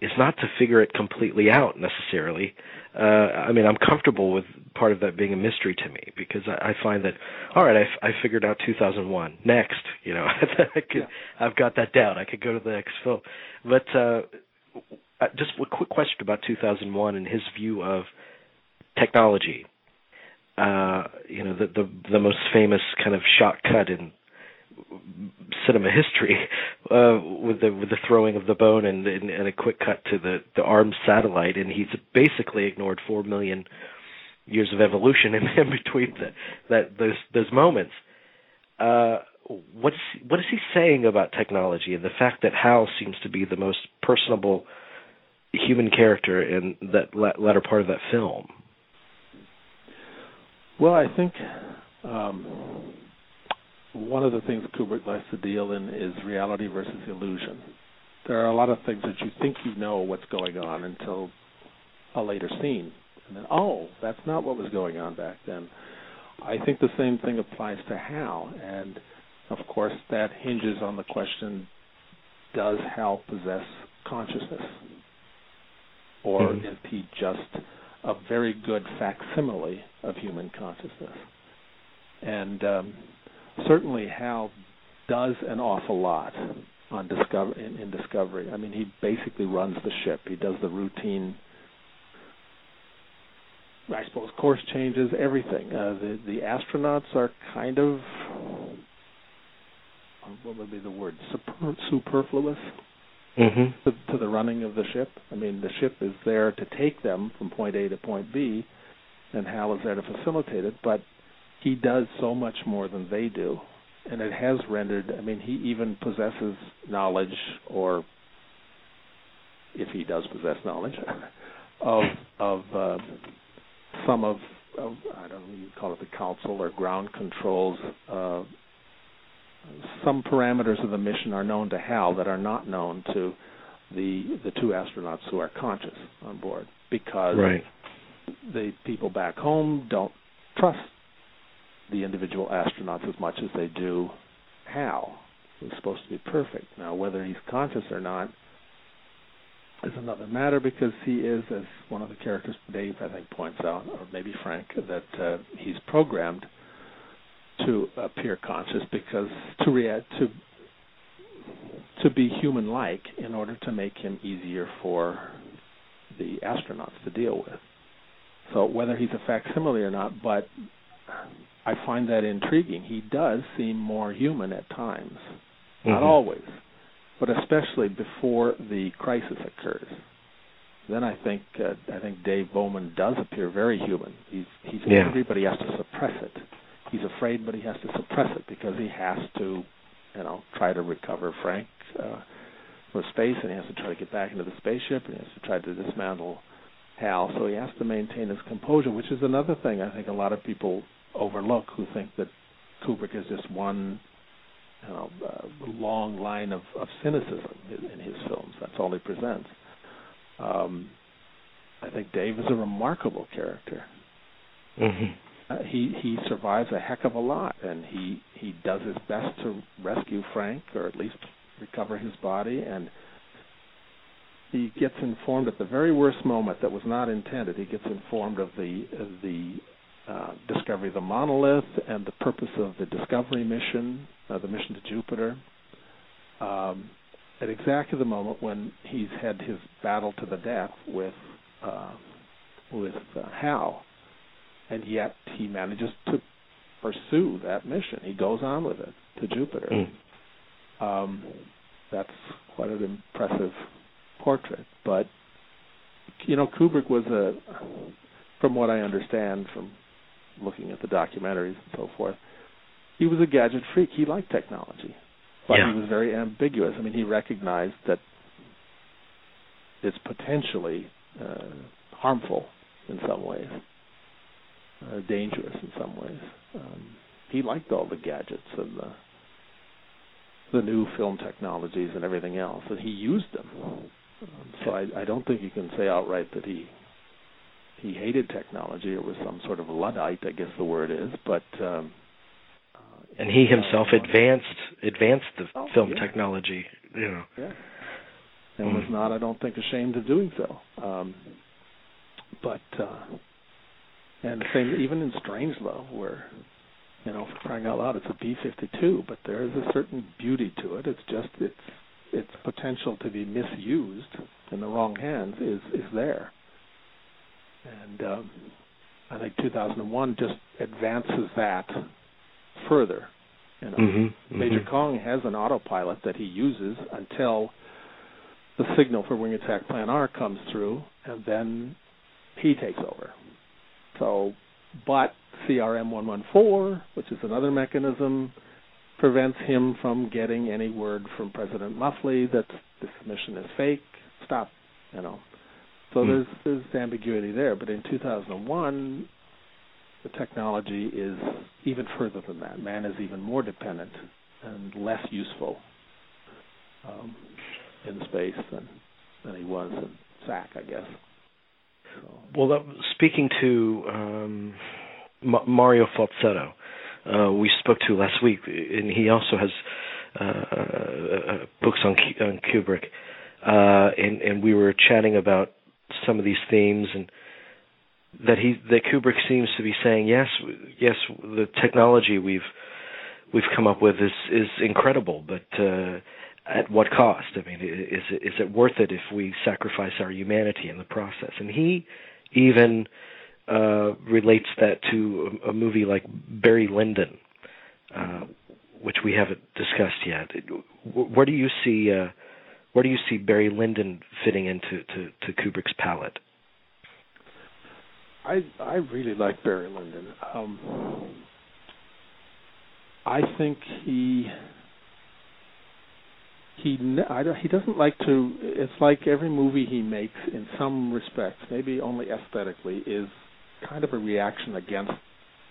Speaker 3: is not to figure it completely out necessarily. Uh, I mean, I'm comfortable with part of that being a mystery to me because I, I find that all right, I, f- I figured out 2001. Next, you know, [LAUGHS] I could,
Speaker 2: Yeah.
Speaker 3: I've got that down. I could go to the next film, but. Uh, uh, just a quick question about 2001 and his view of technology. Uh, you know, the, the the most famous kind of shot cut in cinema history uh, with the with the throwing of the bone and, and, and a quick cut to the the armed satellite, and he's basically ignored four million years of evolution in, [LAUGHS] in between the, that those those moments. Uh, what's what is he saying about technology and the fact that Hal seems to be the most personable human character in that la- latter part of that film?
Speaker 2: Well, I think um, one of the things Kubrick likes to deal in is reality versus illusion. There are a lot of things that you think you know what's going on until a later scene, and then oh, that's not what was going on back then. I think the same thing applies to Hal, and of course that hinges on the question: Does Hal possess consciousness, or
Speaker 3: Mhm.
Speaker 2: is he just a very good facsimile of human consciousness? And um, certainly, Hal does an awful lot on discover in, in Discovery. I mean, he basically runs the ship. He does the routine. I suppose course changes everything. Uh, the the astronauts are kind of what would be the word super, superfluous
Speaker 3: Mm-hmm.
Speaker 2: to, to the running of the ship. I mean, the ship is there to take them from point A to point B, and Hal is there to facilitate it. But he does so much more than they do, and it has rendered. I mean, he even possesses knowledge, or if he does possess knowledge, [LAUGHS] of of uh, some of, of I don't know, you call it the council or ground controls. Uh, some parameters of the mission are known to Hal that are not known to the the two astronauts who are conscious on board because
Speaker 3: Right.
Speaker 2: the people back home don't trust the individual astronauts as much as they do Hal, who's supposed to be perfect. Now, whether he's conscious or not is another matter because he is, as one of the characters Dave I think points out, or maybe Frank, that uh, he's programmed to appear conscious because to react to to be human-like in order to make him easier for the astronauts to deal with. So whether he's a facsimile or not, but I find that intriguing. He does seem more human at times, not
Speaker 3: Mhm.
Speaker 2: always, but especially before the crisis occurs. Then I think uh, I think Dave Bowman does appear very human. He's he's
Speaker 3: Yeah.
Speaker 2: angry, but he has to suppress it. He's afraid, but he has to suppress it because he has to, you know, try to recover Frank uh, from space, and he has to try to get back into the spaceship, and he has to try to dismantle Hal. So he has to maintain his composure, which is another thing I think a lot of people overlook who think that Kubrick is just one, you know, uh, long line of, of cynicism in, in his films. That's all he presents. Um, I think Dave is a remarkable character.
Speaker 3: Mm-hmm.
Speaker 2: Uh, he he survives a heck of a lot, and he he does his best to rescue Frank, or at least recover his body, and he gets informed at the very worst moment that was not intended. He gets informed of the of the uh, discovery of the monolith and the purpose of the discovery mission, uh, the mission to Jupiter. Um, at exactly the moment when he's had his battle to the death with uh, with uh, Hal, and yet he manages to pursue that mission. He goes on with it to Jupiter. Mm. Um, that's quite an impressive portrait. But you know, Kubrick was a, from what I understand from looking at the documentaries and so forth, he was a gadget freak. He liked technology, but
Speaker 3: yeah.
Speaker 2: he was very ambiguous. I mean, he recognized that it's potentially uh, harmful in some ways, uh, dangerous in some ways. Um, he liked all the gadgets and the the new film technologies and everything else, and he used them. Um, so I, I don't think you can say outright that he he hated technology or was some sort of luddite, I guess the word is. But um,
Speaker 3: uh, and he himself advanced advanced the
Speaker 2: oh,
Speaker 3: film
Speaker 2: yeah.
Speaker 3: technology, you know.
Speaker 2: Yeah. And
Speaker 3: mm.
Speaker 2: was not, I don't think, ashamed of doing so. Um, but uh, and the same even in Strangelove, where you know, for crying out loud, it's a B-52, but there is a certain beauty to it. It's just its its potential to be misused in the wrong hands is is there. And um, I think 2001 just advances that further. You know,
Speaker 3: mm-hmm,
Speaker 2: Major
Speaker 3: mm-hmm.
Speaker 2: Kong has an autopilot that he uses until the signal for Wing Attack Plan R comes through, and then he takes over. So, but CRM 114, which is another mechanism, prevents him from getting any word from President Muffley that this mission is fake. Stop, you know. So
Speaker 3: mm.
Speaker 2: there's there's ambiguity there. But in 2001, the technology is even further than that. Man is even more dependent and less useful um, in space than than he was in SAC, I guess.
Speaker 3: Well, uh, speaking to um, M- Mario Falsetto, uh, we spoke to last week, and he also has uh, uh, books on, on Kubrick, uh, and and we were chatting about some of these themes and that he that Kubrick seems to be saying yes yes the technology we've we've come up with is is incredible but uh, at what cost I mean is is it worth it if we sacrifice our humanity in the process and he even uh, relates that to a, a movie like Barry Lyndon uh, which we haven't discussed yet where do you see uh, where do you see Barry Lyndon fitting into to, to Kubrick's palette?
Speaker 2: I I really like Barry Lyndon. Um, I think he he I don't, he doesn't like to. It's like every movie he makes, in some respects, maybe only aesthetically, is kind of a reaction against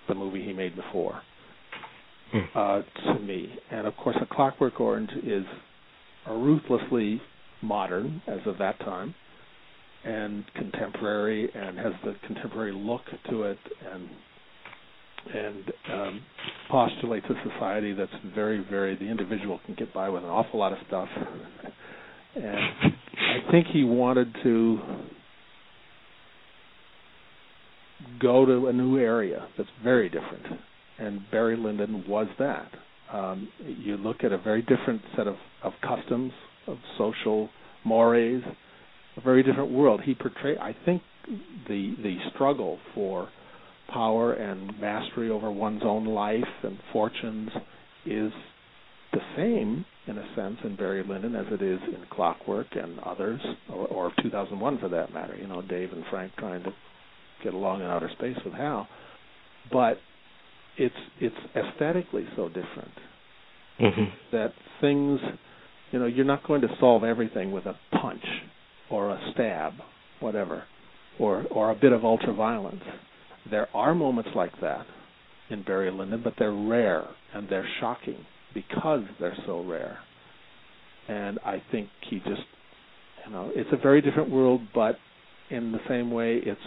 Speaker 2: the movie he made before.
Speaker 3: Hmm.
Speaker 2: Uh, to me, and of course, A Clockwork Orange is ruthlessly modern as of that time and contemporary and has the contemporary look to it and and um, postulates a society that's very very the individual can get by with an awful lot of stuff. And I think he wanted to go to a new area that's very different. And Barry Lyndon was that. Um, you look at a very different set of, of customs, of social mores, a very different world. He portrayed, I think, the the struggle for power and mastery over one's own life and fortunes is the same in a sense in Barry Lyndon as it is in Clockwork and others, or, or 2001 for that matter. You know, Dave and Frank trying to get along in outer space with Hal, but it's it's aesthetically so different
Speaker 3: mm-hmm.
Speaker 2: that things, you know, you're not going to solve everything with a punch or a stab, whatever, or or a bit of ultraviolence. There are moments like that in Barry Lyndon, but they're rare and they're shocking because they're so rare. And I think he just, you know, it's a very different world, but in the same way, it's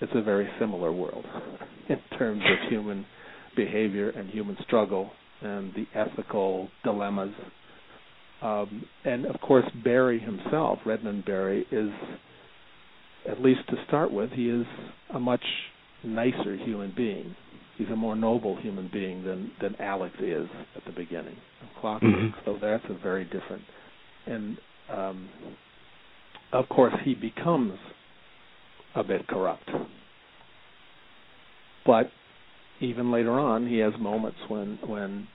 Speaker 2: it's a very similar world [LAUGHS] in terms of human behavior and human struggle and the ethical dilemmas. Um, and of course, Barry himself, Redmond Barry, is at least to start with, he is a much nicer human being. He's a more noble human being than than Alex is at the beginning of Clockwork. Mm-hmm. So that's a very different. And um, of course, he becomes a bit corrupt. But even later on, he has moments when when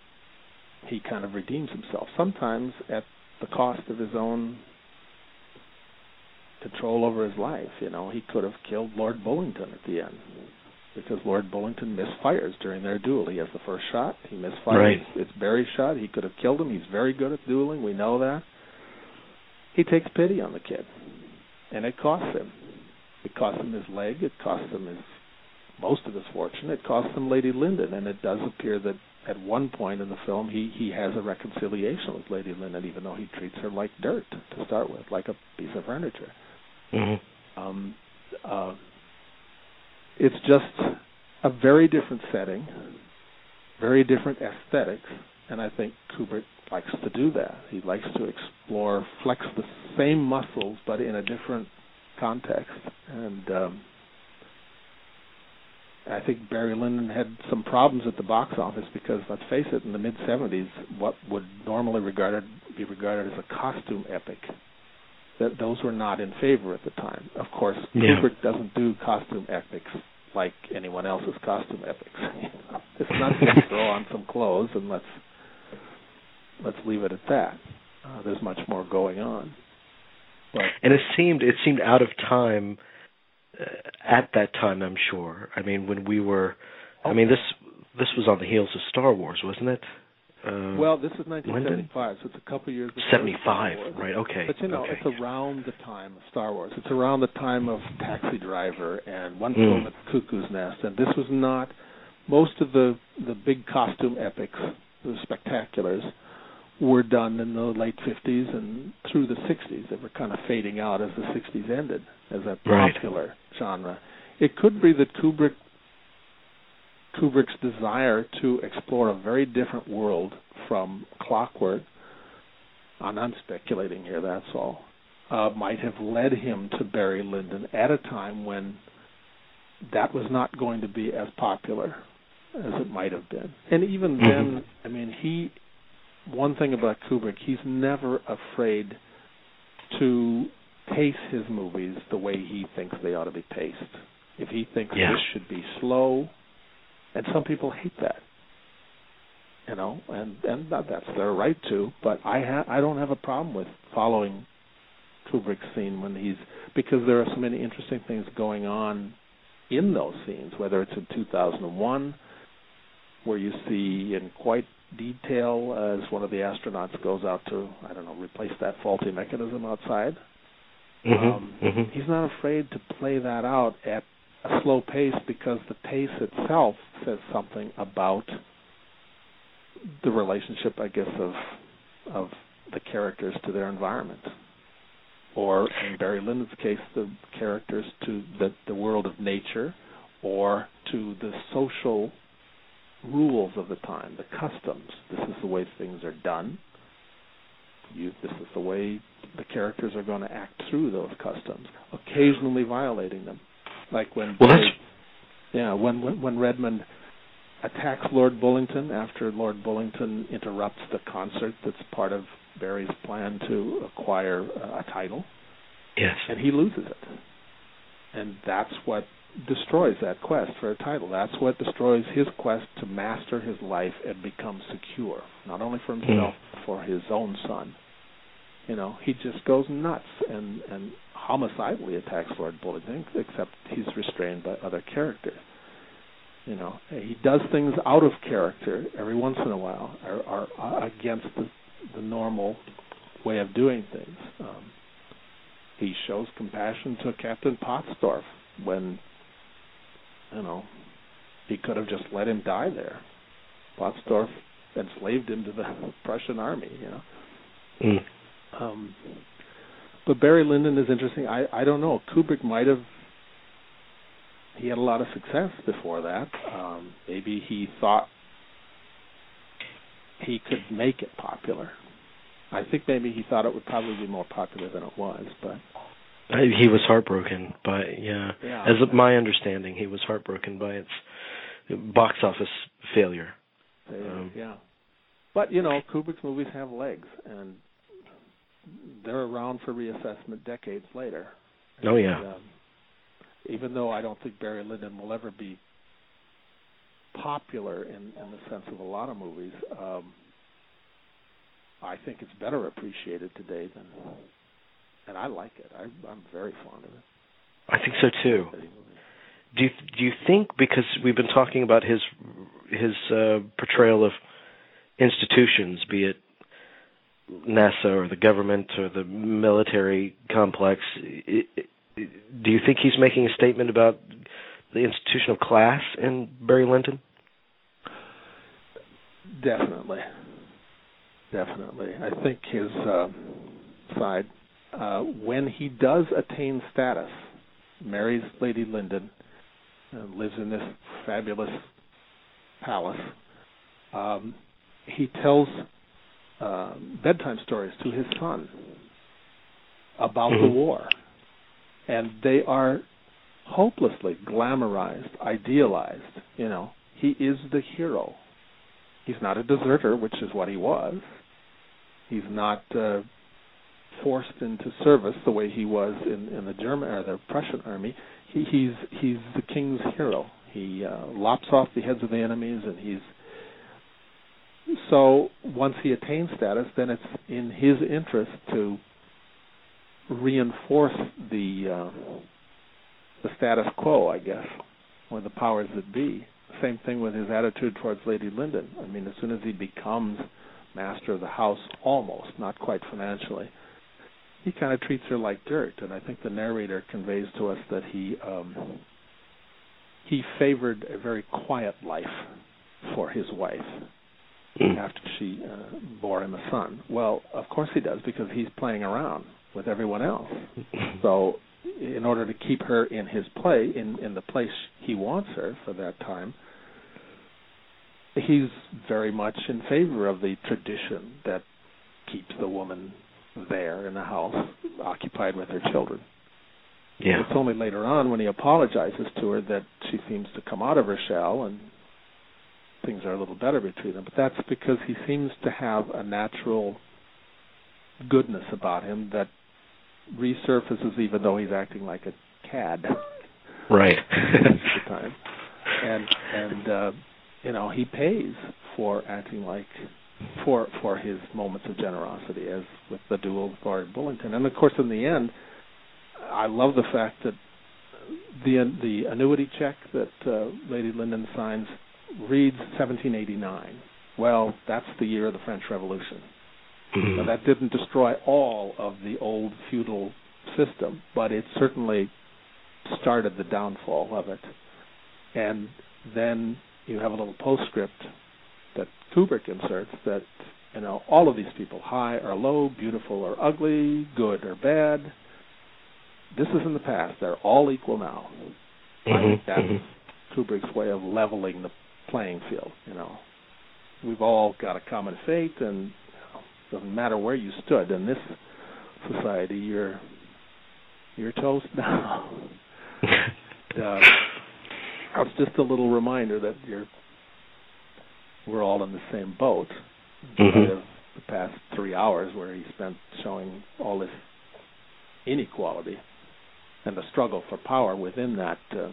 Speaker 2: he kind of redeems himself. Sometimes at the cost of his own control over his life. You know, he could have killed Lord Bullingdon at the end because Lord Bullingdon misfires during their duel. He has the first shot, he misfires. Right. It's Barry's shot. He could have killed him. He's very good at dueling. We know that. He takes pity on the kid, and it costs him. It costs him his leg. It costs him his most of his fortune. It costs him Lady Lyndon, and it does appear that at one point in the film he he has a reconciliation with Lady Lyndon, even though he treats her like dirt to start with, like a piece of furniture.
Speaker 3: Mm-hmm.
Speaker 2: Um, uh, it's just a very different setting, very different aesthetics, and I think Kubrick likes to do that. He likes to explore, flex the same muscles but in a different context. And um, I think Barry Lyndon had some problems at the box office because, let's face it, in the mid '70s, what would normally regarded be regarded as a costume epic that those were not in favor at the time. Of course, yeah. Kubrick doesn't do costume epics like anyone else's costume epics. [LAUGHS] it's not just throw on some clothes and let's let's leave it at that. Uh, there's much more going on.
Speaker 3: But, and it seemed it seemed out of time uh, at that time. I'm sure. I mean, when we were, I mean this this was on the heels of Star Wars, wasn't it?
Speaker 2: Uh, well, this is 1975, so it's a couple years.
Speaker 3: 75, right? Okay.
Speaker 2: But you know,
Speaker 3: okay.
Speaker 2: it's around the time of Star Wars. It's around the time of Taxi Driver and One Flew mm. at the Cuckoo's Nest, and this was not. Most of the the big costume epics, the spectaculars, were done in the late 50s and through the 60s. They were kind of fading out as the 60s ended as a popular right. genre. It could be that Kubrick Kubrick's desire to explore a very different world from Clockwork, and I'm speculating here, that's all, uh, might have led him to Barry Lyndon at a time when that was not going to be as popular as it might have been. And even mm-hmm. then, I mean, he, one thing about Kubrick, he's never afraid to pace his movies the way he thinks they ought to be paced. If he thinks yeah. this should be slow, and some people hate that you know and and that, that's their right to but i ha- i don't have a problem with following kubrick's scene when he's because there are so many interesting things going on in those scenes whether it's in 2001 where you see in quite detail as one of the astronauts goes out to i don't know replace that faulty mechanism outside
Speaker 3: mm-hmm. Um, mm-hmm.
Speaker 2: he's not afraid to play that out at a slow pace because the pace itself says something about the relationship, I guess, of of the characters to their environment, or in Barry Lyndon's case, the characters to the the world of nature, or to the social rules of the time, the customs. This is the way things are done. You, this is the way the characters are going to act through those customs, occasionally violating them. Like when
Speaker 3: well,
Speaker 2: yeah, when, when when Redmond attacks Lord Bullingdon after Lord Bullingdon interrupts the concert that's part of Barry's plan to acquire a title.
Speaker 3: Yes.
Speaker 2: And he loses it. And that's what destroys that quest for a title. That's what destroys his quest to master his life and become secure, not only for himself, mm. for his own son. You know, he just goes nuts and and homicidally attacks Lord Bullingdon, except he's restrained by other characters. You know, he does things out of character every once in a while, are, are against the, the normal way of doing things. Um, he shows compassion to Captain Potzdorf when, you know, he could have just let him die there. Potzdorf enslaved him to the [LAUGHS] Prussian army. You know.
Speaker 3: Mm.
Speaker 2: Um, but Barry Lyndon is interesting. I I don't know. Kubrick might have he had a lot of success before that. Um, maybe he thought he could make it popular. I think maybe he thought it would probably be more popular than it was, but
Speaker 3: he was heartbroken by yeah.
Speaker 2: yeah.
Speaker 3: As my understanding, he was heartbroken by its box office failure.
Speaker 2: Um, yeah, but you know, Kubrick's movies have legs, and they're around for reassessment decades later.
Speaker 3: Oh yeah.
Speaker 2: And, um, even though I don't think Barry Lyndon will ever be popular in, in the sense of a lot of movies, um, I think it's better appreciated today than, and I like it. I, I'm very fond of it.
Speaker 3: I think so too. Do you do you think because we've been talking about his his uh, portrayal of institutions, be it NASA or the government or the military complex, do you think he's making a statement about the institutional class in Barry Lyndon?
Speaker 2: Definitely, definitely. I think his uh, side, uh, when he does attain status, marries Lady Lyndon, and lives in this fabulous palace. Um, he tells uh, bedtime stories to his son about
Speaker 3: mm-hmm.
Speaker 2: the war and they are hopelessly glamorized, idealized. You know, he is the hero. He's not a deserter, which is what he was. He's not uh, forced into service the way he was in, in the German or the Prussian army. He, he's he's the king's hero. He uh, lops off the heads of the enemies, and he's so once he attains status, then it's in his interest to reinforce the uh, the status quo, I guess, or the powers that be. Same thing with his attitude towards Lady Lyndon. I mean, as soon as he becomes master of the house, almost, not quite financially, he kind of treats her like dirt. And I think the narrator conveys to us that he um, he favored a very quiet life for his wife
Speaker 3: mm.
Speaker 2: after she uh, bore him a son. Well, of course he does because he's playing around with everyone else. [LAUGHS] so, in order to keep her in his play, in in the place he wants her for that time, he's very much in favor of the tradition that keeps the woman there in the house, occupied with her children.
Speaker 3: Yeah.
Speaker 2: It's only later on when he apologizes to her that she seems to come out of her shell and things are a little better between them. But that's because he seems to have a natural goodness about him that resurfaces even though he's acting like a cad.
Speaker 3: Right. [LAUGHS]
Speaker 2: the time. And and uh you know, he pays for acting like for for his moments of generosity as with the duel with Lord Bullingdon. And of course in the end I love the fact that the the annuity check that uh, Lady Lyndon signs reads 1789. Well, that's the year of the French Revolution.
Speaker 3: Mm-hmm.
Speaker 2: That didn't destroy all of the old feudal system, but it certainly started the downfall of it. And then you have a little postscript that Kubrick inserts that you know all of these people, high or low, beautiful or ugly, good or bad, this is in the past. They're all equal now.
Speaker 3: Mm-hmm.
Speaker 2: I think that's
Speaker 3: mm-hmm.
Speaker 2: Kubrick's way of leveling the playing field. You know, we've all got a common fate, and doesn't matter where you stood in this society, you're you're toast [LAUGHS] now. uh, it's just a little reminder that you're we're all in the same boat.
Speaker 3: Mm-hmm.
Speaker 2: the past three hours where he spent showing all this inequality and the struggle for power within that uh,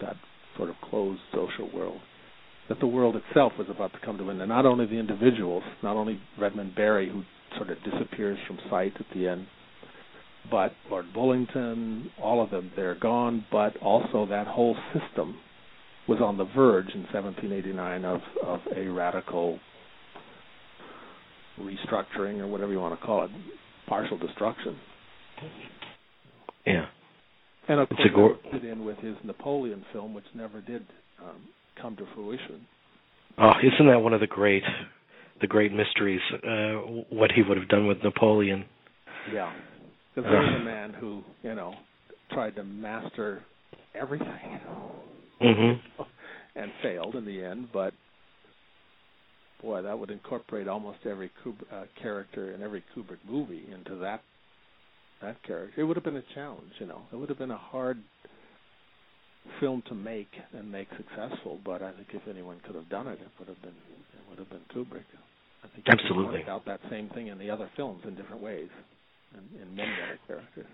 Speaker 2: that sort of closed social world that the world itself was about to come to an end. Not only the individuals, not only Redmond Barry, who sort of disappears from sight at the end, but Lord Bullingdon, all of them, they're gone, but also that whole system was on the verge in 1789 of, of a radical restructuring or whatever you want to call it, partial destruction.
Speaker 3: Yeah.
Speaker 2: And of
Speaker 3: it's
Speaker 2: course, fit in with his Napoleon film, which never did um, come to fruition.
Speaker 3: Oh, isn't that one of the great, the great mysteries? Uh, what he would have done with Napoleon?
Speaker 2: Yeah, because there's a man who you know tried to master everything.
Speaker 3: Mm-hmm. [LAUGHS]
Speaker 2: and failed in the end, but boy, that would incorporate almost every Kubrick, uh, character in every Kubrick movie into that that character. It would have been a challenge, you know. It would have been a hard film to make and make successful, but I think if anyone could have done it, it would have been it would have been Kubrick. I think
Speaker 3: absolutely
Speaker 2: out that same thing in the other films in different ways, and in many other characters.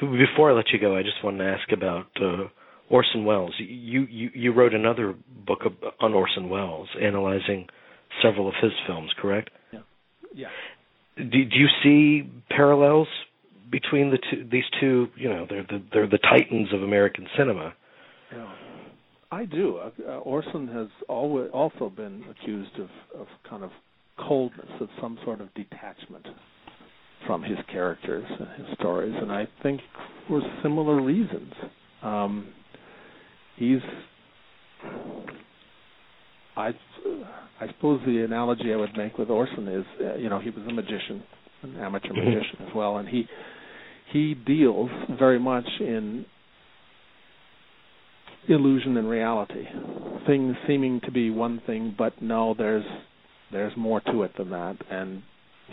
Speaker 3: Before I let you go, I just wanted to ask about uh, Orson Welles. You, you you wrote another book on Orson Welles, analyzing several of his films, correct?
Speaker 2: Yeah. Yeah.
Speaker 3: Do, do you see parallels between the two? These two, you know, they're the they're the titans of American cinema.
Speaker 2: Yeah. I do. Uh, uh Orson has always also been accused of of kind of coldness, of some sort of detachment from his characters and his stories, and I think for similar reasons. Um, he's I I suppose the analogy I would make with Orson is uh, you know he was a magician, an amateur mm-hmm. magician as well, and he he deals very much in illusion and reality, things seeming to be one thing, but no, there's there's more to it than that, and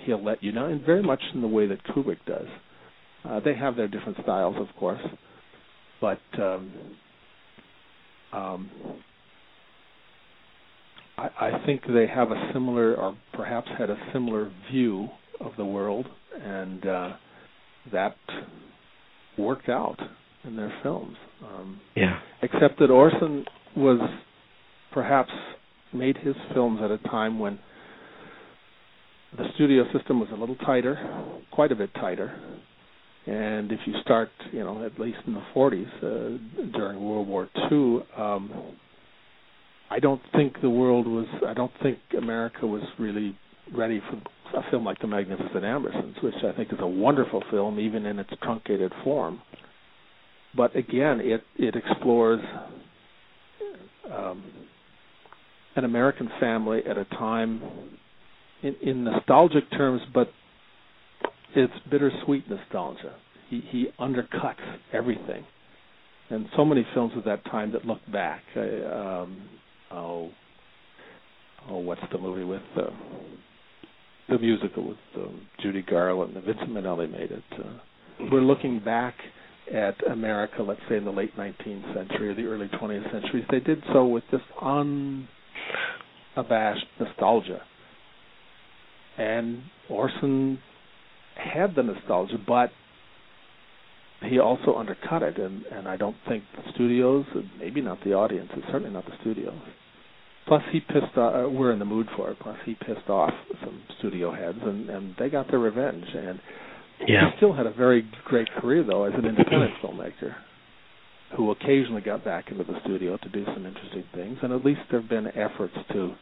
Speaker 2: he'll let you know, and very much in the way that Kubrick does. Uh, they have their different styles, of course, but um, um, I, I think they have a similar, or perhaps had a similar view of the world, and uh, that worked out in their films. Um,
Speaker 3: yeah.
Speaker 2: Except that Orson was perhaps made his films at a time when the studio system was a little tighter, quite a bit tighter, and if you start, you know, at least in the 40s uh, during World War II, um, I don't think the world was. I don't think America was really ready for a film like The Magnificent Ambersons, which I think is a wonderful film, even in its truncated form. But again, it it explores um, an American family at a time in, in nostalgic terms, but it's bittersweet nostalgia. He he undercuts everything, and so many films of that time that look back. I, um, oh, oh, what's the movie with uh, the musical with um, Judy Garland? The Vincente Minnelli made it. Uh, we're looking back at America, let's say in the late 19th century or the early 20th century. They did so with this unabashed nostalgia. And Orson had the nostalgia, but he also undercut it, and and I don't think the studios, maybe not the audiences, certainly not the studios. Plus, he pissed off. Uh, we're in the mood for it. Plus, he pissed off some studio heads, and and they got their revenge. And
Speaker 3: yeah.
Speaker 2: he still had a very great career though as an independent [CLEARS THROAT] filmmaker, who occasionally got back into the studio to do some interesting things. And at least there have been efforts to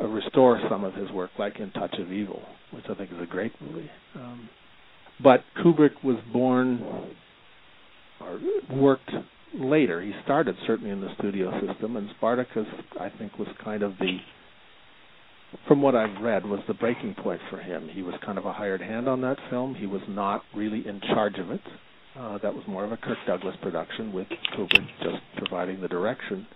Speaker 2: uh, restore some of his work, like in Touch of Evil, which I think is a great movie. Um, but Kubrick was born or worked later. He started certainly in the studio system, and Spartacus, I think, was kind of the, from what I've read, was the breaking point for him. He was kind of a hired hand on that film. He was not really in charge of it. Uh, that was more of a Kirk Douglas production with Kubrick just providing the direction.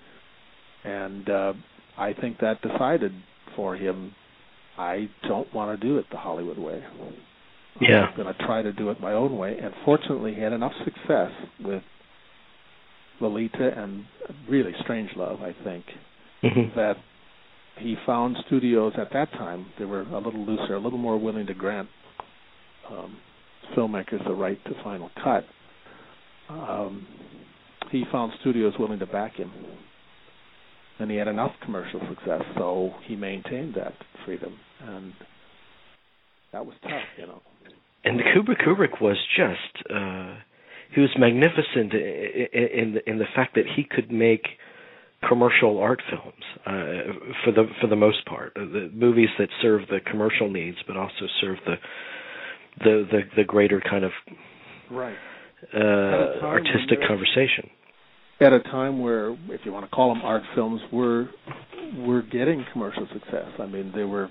Speaker 2: And uh, I think that decided for him, I don't want to do it the Hollywood way.
Speaker 3: Yeah.
Speaker 2: I'm going to try to do it my own way. And fortunately, he had enough success with Lolita and really Strangelove, I think,
Speaker 3: mm-hmm.
Speaker 2: that he found studios at that time they were a little looser, a little more willing to grant um, filmmakers the right to final cut. Um, he found studios willing to back him and he had enough commercial success, so he maintained that freedom, and that was tough, you know.
Speaker 3: And the Kubrick Kubrick was just uh, he was magnificent in in the fact that he could make commercial art films uh, for the for the most part, the movies that serve the commercial needs, but also serve the the the, the greater kind of
Speaker 2: right.
Speaker 3: uh, artistic conversation.
Speaker 2: At a time where, if you want to call them art films, were were getting commercial success. I mean, they were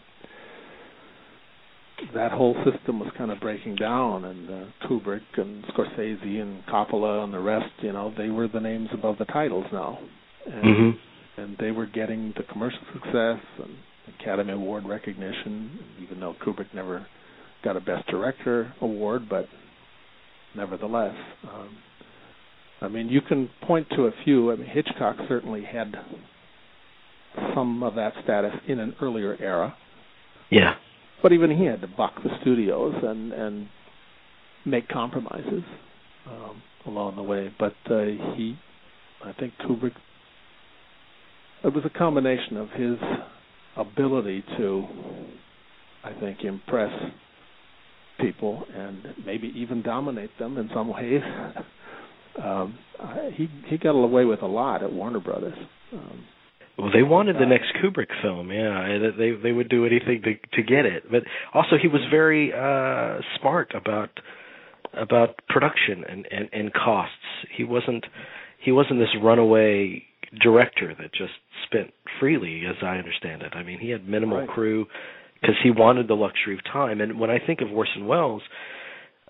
Speaker 2: that whole system was kind of breaking down, and uh, Kubrick and Scorsese and Coppola and the rest, you know, they were the names above the titles now, and
Speaker 3: mm-hmm.
Speaker 2: and they were getting the commercial success and Academy Award recognition, even though Kubrick never got a Best Director award, but nevertheless, um, I mean, you can point to a few. I mean, Hitchcock certainly had some of that status in an earlier era.
Speaker 3: Yeah.
Speaker 2: But even he had to buck the studios and and make compromises um, along the way. But uh, he, I think Kubrick, it was a combination of his ability to, I think, impress people and maybe even dominate them in some ways. [LAUGHS] um, he he got away with a lot at Warner Brothers. Um,
Speaker 3: well, they wanted the next Kubrick film. Yeah, they they would do anything to to get it. But also, he was very uh smart about about production and and and costs. He wasn't he wasn't this runaway director that just spent freely, as I understand it. I mean, he had minimal
Speaker 2: right.
Speaker 3: crew because he wanted the luxury of time. And when I think of Orson Welles,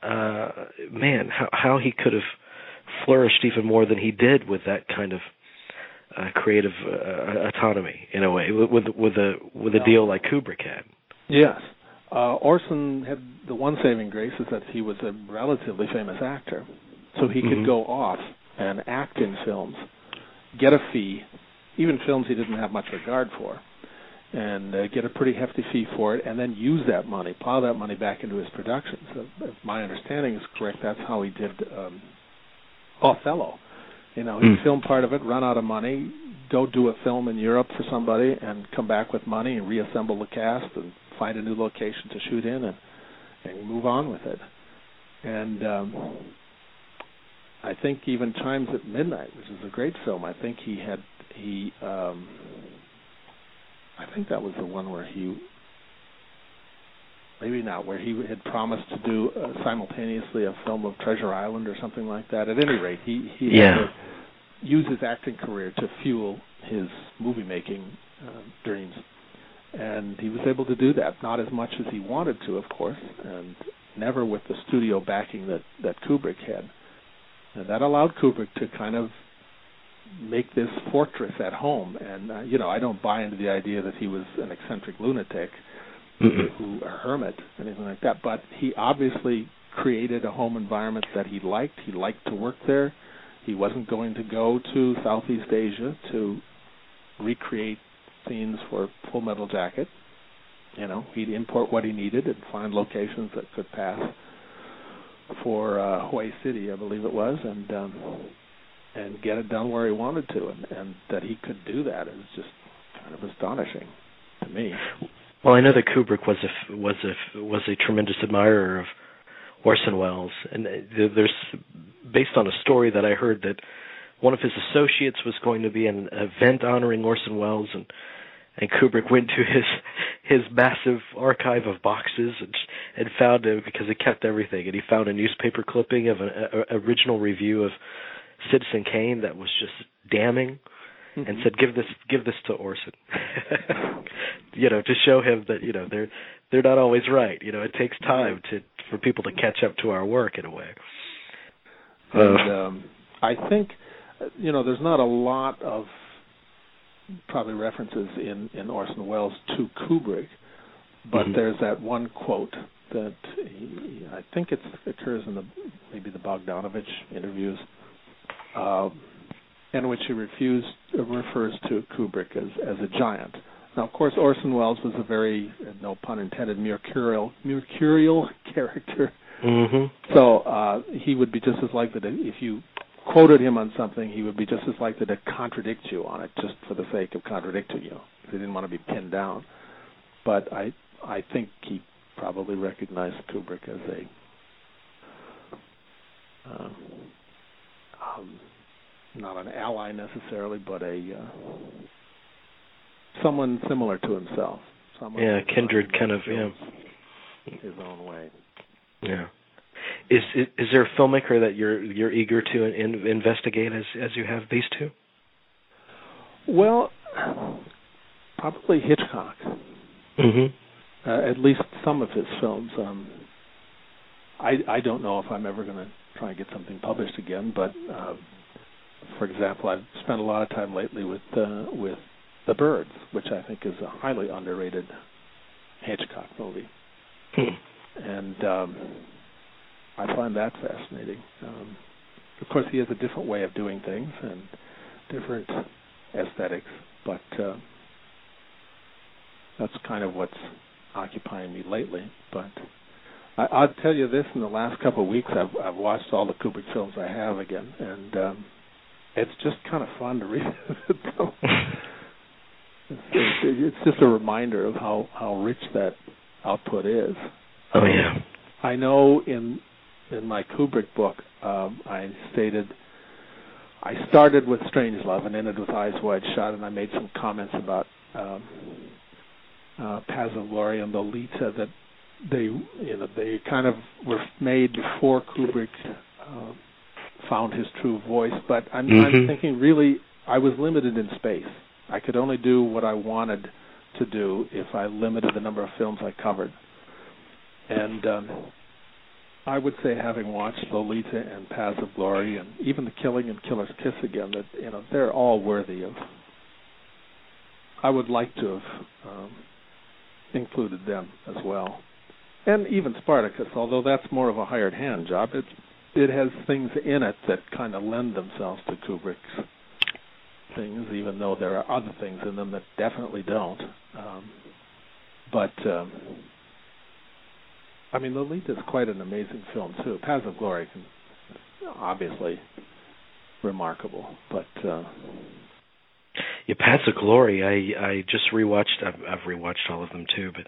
Speaker 3: uh, man, how how he could have flourished even more than he did with that kind of uh, creative uh, autonomy in a way with with a with a deal like Kubrick had.
Speaker 2: Yes, uh, Orson had the one saving grace is that he was a relatively famous actor, so he could
Speaker 3: Mhm.
Speaker 2: go off and act in films, get a fee, even films he didn't have much regard for, and uh, get a pretty hefty fee for it, and then use that money, plow that money back into his productions. So, if my understanding is correct, that's how he did um, Othello. You know,
Speaker 3: Mm.
Speaker 2: film part of it, run out of money, go do a film in Europe for somebody, and come back with money and reassemble the cast and find a new location to shoot in and and move on with it. And um, I think even Chimes at Midnight, which is a great film, I think he had he um, I think that was the one where he maybe not where he had promised to do uh, simultaneously a film of Treasure Island or something like that. At any rate, he he
Speaker 3: Yeah.
Speaker 2: had to use his acting career to fuel his movie making uh, dreams, and he was able to do that. Not as much as he wanted to, of course, and never with the studio backing that that Kubrick had. And that allowed Kubrick to kind of make this fortress at home. And uh, you know, I don't buy into the idea that he was an eccentric lunatic. Who a hermit, anything like that. But he obviously created a home environment that he liked. He liked to work there. He wasn't going to go to Southeast Asia to recreate scenes for Full Metal Jacket. You know, he'd import what he needed and find locations that could pass for uh, Hue City, I believe it was, and um, and get it done where he wanted to, and, and that he could do that is just kind of astonishing to me.
Speaker 3: Well, I know that Kubrick was a was a was a tremendous admirer of Orson Welles, and there's based on a story that I heard that one of his associates was going to be an event honoring Orson Welles, and and Kubrick went to his his massive archive of boxes and and found it because he kept everything, and he found a newspaper clipping of an a, original review of Citizen Kane that was just damning and
Speaker 2: Mm-hmm.
Speaker 3: said, "Give this, give this to Orson," [LAUGHS] you know, to show him that you know they're they're not always right. You know, it takes time to for people to catch up to our work in a way.
Speaker 2: And um, I think, you know, there's not a lot of probably references in in Orson Welles to Kubrick, but
Speaker 3: Mhm.
Speaker 2: there's that one quote that he, I think it occurs in the maybe the Bogdanovich interviews, uh, in which he refused uh, refers to Kubrick as as a giant. Now, of course, Orson Welles was a very, no pun intended, mercurial mercurial [LAUGHS] character.
Speaker 3: hmm
Speaker 2: So uh, he would be just as likely to, if you quoted him on something, he would be just as likely to contradict you on it, just for the sake of contradicting you. He didn't want to be pinned down. But I, I think he probably recognized Kubrick as a, um, um, not an ally necessarily, but a uh, someone similar to himself. Someone
Speaker 3: Yeah, kindred kind of, yeah.
Speaker 2: His own way.
Speaker 3: Yeah. Is, is is there a filmmaker that you're you're eager to in, investigate as as you have these two?
Speaker 2: Well, probably Hitchcock.
Speaker 3: hmm
Speaker 2: uh, at least some of his films. Um, I I don't know if I'm ever going to try and get something published again, but uh, for example, I've spent a lot of time lately with uh, with The Birds, which I think is a highly underrated Hitchcock movie,
Speaker 3: Hmm.
Speaker 2: and um, I find that fascinating. Um, of course, he has a different way of doing things and different aesthetics, but uh, that's kind of what's occupying me lately. But I, I'll tell you this: in the last couple of weeks, I've I've watched all the Kubrick films I have again, and um, it's just kind of fun to read them. [LAUGHS] it's, [LAUGHS] it's just a reminder of how how rich that output is.
Speaker 3: Oh yeah.
Speaker 2: I know in in my Kubrick book, um, I stated I started with Strangelove and ended with Eyes Wide Shut, and I made some comments about um, uh, Paths of Glory and Lolita that they you know they kind of were made before Kubrick uh, found his true voice. But I'm,
Speaker 3: Mhm.
Speaker 2: I'm thinking really I was limited in space. I could only do what I wanted to do if I limited the number of films I covered. And um, I would say, having watched Lolita and Paths of Glory, and even The Killing and Killer's Kiss again, that you know they're all worthy of. I would like to have um, included them as well, and even Spartacus, although that's more of a hired hand job. It it has things in it that kind of lend themselves to Kubrick's things, even though there are other things in them that definitely don't. Um, but um, I mean, Lolita is quite an amazing film too. Paths of Glory, can, obviously remarkable, but uh,
Speaker 3: Yeah, Paths of Glory. I I just rewatched. I've, I've rewatched all of them too, but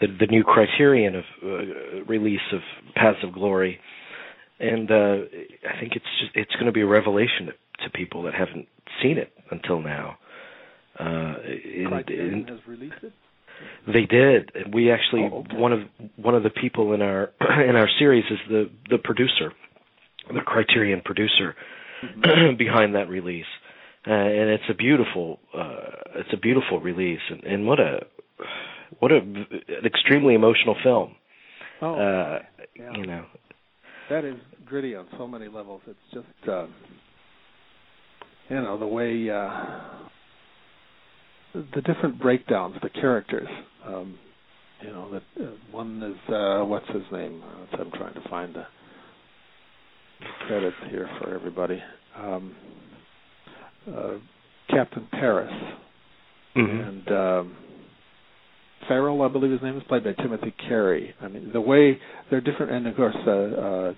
Speaker 3: the the new Criterion of uh, release of Paths of Glory, and uh, I think it's just it's going to be a revelation to, to people that haven't seen it until now. Uh, in,
Speaker 2: Criterion
Speaker 3: in,
Speaker 2: has released it.
Speaker 3: they did. We actually
Speaker 2: Oh, okay.
Speaker 3: one of one of the people in our [CLEARS THROAT] in our series is the the producer, the Criterion producer
Speaker 2: Mm-hmm. [CLEARS THROAT]
Speaker 3: behind that release, uh, and it's a beautiful uh, it's a beautiful release, and, and what a what a an extremely emotional film.
Speaker 2: Oh,
Speaker 3: uh,
Speaker 2: yeah.
Speaker 3: You know,
Speaker 2: that is gritty on so many levels. It's just uh, you know the way uh, the different breakdowns, the characters. Um, you know that uh, one is uh, what's his name? Uh, I'm trying to find the credits here for everybody. Um, uh, Captain Paris
Speaker 3: Mhm.
Speaker 2: and um, Ferol, I believe his name is played by Timothy Carey. I mean, the way they're different, and of course, uh, uh,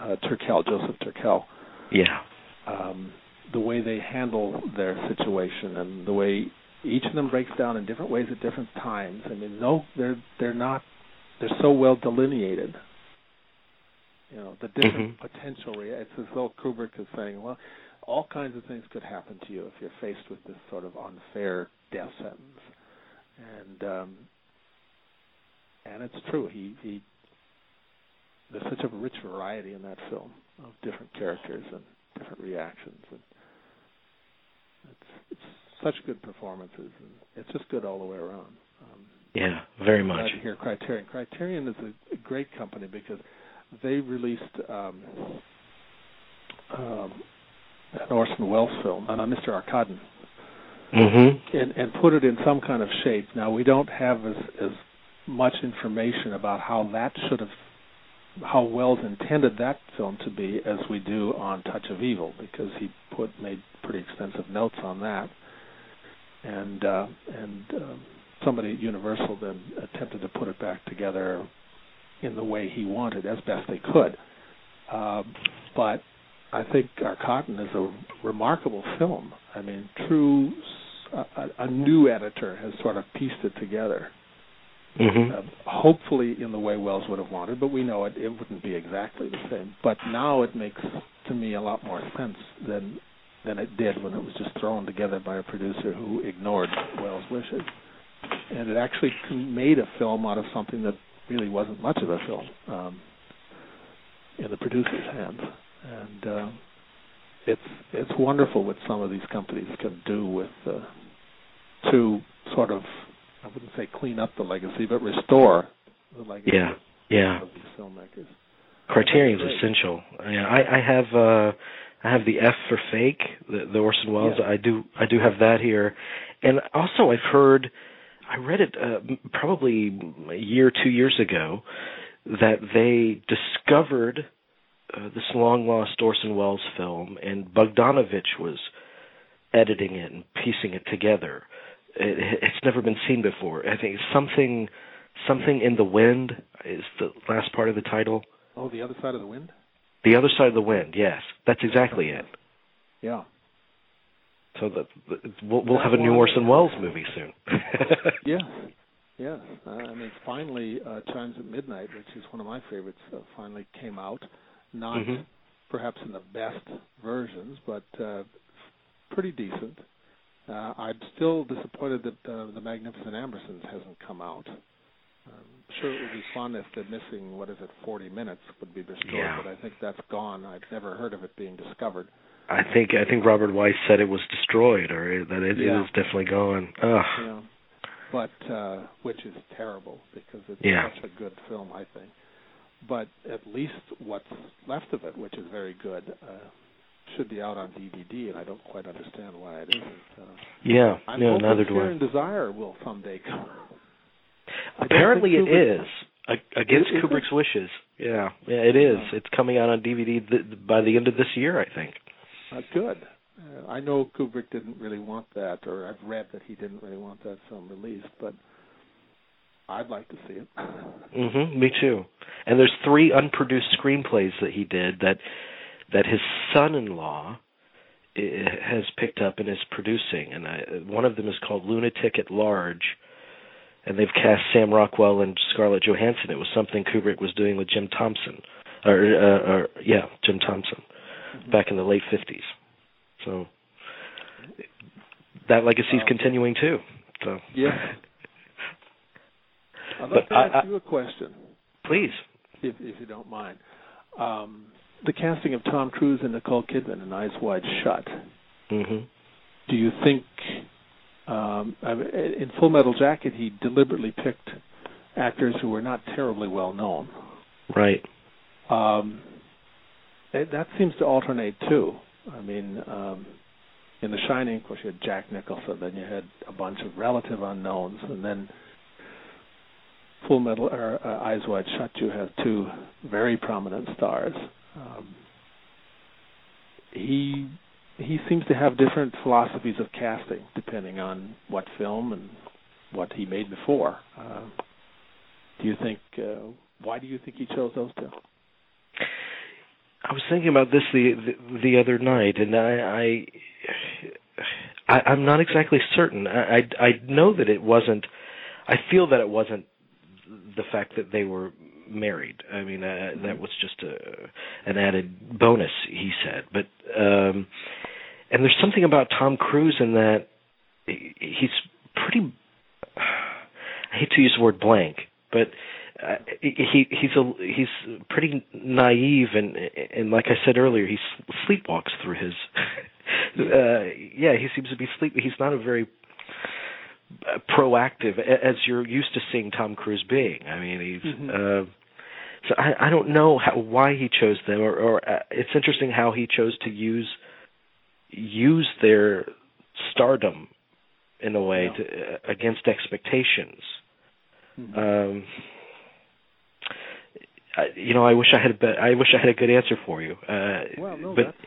Speaker 2: uh, Turkel, Joseph Turkel,
Speaker 3: yeah,
Speaker 2: um, the way they handle their situation, and the way each of them breaks down in different ways at different times. I mean, no, they're they're not they're so well delineated. You know, the different potential. Rea- it's as though Kubrick is saying, well, all kinds of things could happen to you if you're faced with this sort of unfair death sentence. And um, and it's true. He he. There's such a rich variety in that film of different characters and different reactions, and it's it's such good performances, and it's just good all the way around. Um,
Speaker 3: yeah, very much.
Speaker 2: hear Criterion. Criterion is a, a great company because they released um, um, an Orson Welles film, uh, Mr. Arkadin,
Speaker 3: Mm-hmm.
Speaker 2: and, and put it in some kind of shape. Now we don't have as as much information about how that should have, how Welles intended that film to be as we do on Touch of Evil, because he put made pretty extensive notes on that, and uh, and um, somebody at Universal then attempted to put it back together in the way he wanted as best they could. Um, but I think Arkadin is a remarkable film. I mean, true, a, a- a new editor has sort of pieced it together.
Speaker 3: Mm-hmm.
Speaker 2: Uh, hopefully, in the way Welles would have wanted, but we know it, it wouldn't be exactly the same. But now it makes to me a lot more sense than than it did when it was just thrown together by a producer who ignored Welles' wishes. And it actually made a film out of something that really wasn't much of a film um, in the producer's hands. And uh, it's it's wonderful what some of these companies can do with uh, to sort of I wouldn't say clean up the legacy, but restore the legacy.
Speaker 3: Yeah, yeah.
Speaker 2: Of these filmmakers.
Speaker 3: Criterion's essential. Yeah, I, I have uh I have the F for fake, the, the Orson Welles.
Speaker 2: Yeah.
Speaker 3: I do I do have that here, and also I've heard, I read it uh, probably a year two years ago, that they discovered uh, this long lost Orson Welles film, and Bogdanovich was editing it and piecing it together. It, it's never been seen before. I think something something in the wind is the last part of the title.
Speaker 2: Oh, the other side of the wind.
Speaker 3: The other side of the wind. Yes, that's exactly it.
Speaker 2: Yeah.
Speaker 3: So that we'll, we'll have a new Orson Welles movie soon. [LAUGHS]
Speaker 2: yeah, yeah. Uh, I mean, finally, uh, Chimes at Midnight, which is one of my favorites, uh, finally came out. Not
Speaker 3: Mhm.
Speaker 2: perhaps in the best versions, but uh, pretty decent. Uh, I'm still disappointed that uh, the Magnificent Ambersons hasn't come out. I'm sure it would be fun if the missing, what is it, 40 minutes would be restored,
Speaker 3: Yeah.
Speaker 2: but I think that's gone. I've never heard of it being discovered.
Speaker 3: I think I think Robert Wise said it was destroyed or that it,
Speaker 2: Yeah.
Speaker 3: it is definitely gone. Ugh.
Speaker 2: Yeah. But uh which is terrible because it's
Speaker 3: Yeah.
Speaker 2: such a good film, I think. But at least what's left of it, which is very good, uh should be out on DVD, and I don't quite understand why it isn't. Uh,
Speaker 3: Yeah.
Speaker 2: I'm
Speaker 3: no,
Speaker 2: hoping
Speaker 3: neither do I.
Speaker 2: and Desire will someday come. [LAUGHS]
Speaker 3: Apparently
Speaker 2: think
Speaker 3: it
Speaker 2: Kubrick-
Speaker 3: is against
Speaker 2: Is- is it?
Speaker 3: Kubrick's wishes. Yeah, yeah, it is.
Speaker 2: Yeah.
Speaker 3: It's coming out on DVD th- by the end of this year, I think.
Speaker 2: Uh, good. Uh, I know Kubrick didn't really want that, or I've read that he didn't really want that film released, but I'd like to see it.
Speaker 3: Mhm, me too. And there's three unproduced screenplays that he did that that his son-in-law i- has picked up and is producing, and I, one of them is called Lunatic at Large, and they've cast Sam Rockwell and Scarlett Johansson. It was something Kubrick was doing with Jim Thompson, or, uh, or yeah, Jim Thompson, back in the late '50s. So that legacy's
Speaker 2: Um,
Speaker 3: continuing too. So
Speaker 2: Yeah. I'd
Speaker 3: But
Speaker 2: like to
Speaker 3: I-
Speaker 2: ask
Speaker 3: I-
Speaker 2: you a question,
Speaker 3: please.
Speaker 2: if if you don't mind. Um, the casting of Tom Cruise and Nicole Kidman in Eyes Wide Shut.
Speaker 3: hmm
Speaker 2: Do you think, um, I mean, in Full Metal Jacket, he deliberately picked actors who were not terribly well known.
Speaker 3: Right.
Speaker 2: Um, it, that seems to alternate too. I mean, um, in The Shining, of course, you had Jack Nicholson, then you had a bunch of relative unknowns, and then Full Metal or uh, Eyes Wide Shut, you have two very prominent stars. Um, he he seems to have different philosophies of casting depending on what film and what he made before. Uh, do you think? Uh, why do you think he chose those two?
Speaker 3: I was thinking about this the the, the other night, and I, I, I I'm not exactly certain. I, I I know that it wasn't. I feel that it wasn't the fact that they were married. I mean, uh, that was just a an added bonus. He said, but um, and there's something about Tom Cruise in that he's pretty. I hate to use the word blank, but uh, he he's a he's pretty naive and and like I said earlier, he sleepwalks through his. [LAUGHS] uh, yeah, he seems to be sleep. He's not a very proactive as you're used to seeing Tom Cruise being. I mean, he's.
Speaker 2: Mhm.
Speaker 3: Uh, so I, I don't know how, why he chose them, or, or uh, it's interesting how he chose to use use their stardom in a way
Speaker 2: Yeah.
Speaker 3: to, uh, against expectations.
Speaker 2: Mhm.
Speaker 3: Um, I, you know, I wish I had a be- I wish I had a good answer for you. Uh,
Speaker 2: Well, no,
Speaker 3: but
Speaker 2: that's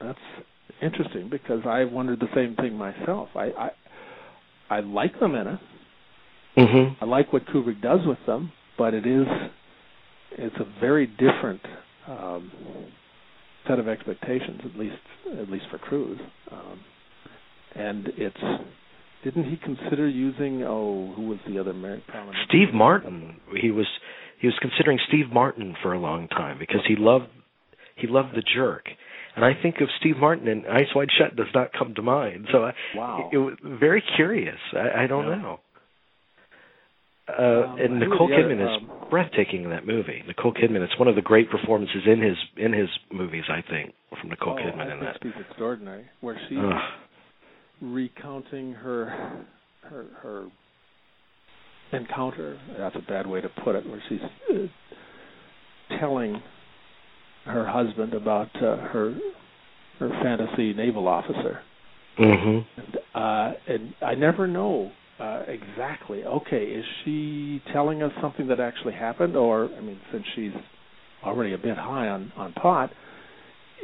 Speaker 2: that's interesting because I wondered the same thing myself. I I, I like them in it.
Speaker 3: mhm.
Speaker 2: I like what Kubrick does with them, but it is it's a very different um, set of expectations, at least at least for Cruise. Um, and it's didn't he consider using oh who was the other Mer-
Speaker 3: Steve Martin. He was he was considering Steve Martin for a long time because he loved he loved the jerk. And I think of Steve Martin and Eyes Wide Shut does not come to mind. So I,
Speaker 2: Wow.
Speaker 3: it, it was very curious. I, I don't
Speaker 2: Yeah.
Speaker 3: know. Uh,
Speaker 2: Um,
Speaker 3: and Nicole Kidman
Speaker 2: other,
Speaker 3: is
Speaker 2: um,
Speaker 3: breathtaking in that movie. Nicole Kidman, it's one of the great performances in his in his movies. I think from Nicole
Speaker 2: oh,
Speaker 3: Kidman
Speaker 2: I
Speaker 3: in that.
Speaker 2: she's extraordinary. Where she's
Speaker 3: Ugh.
Speaker 2: recounting her her her encounter. That's a bad way to put it, where she's uh, telling her husband about uh, her her fantasy naval officer.
Speaker 3: Mm-hmm.
Speaker 2: And, uh, and I never know uh, exactly. Okay, is she telling us something that actually happened, or I mean, since she's already a bit high on on pot,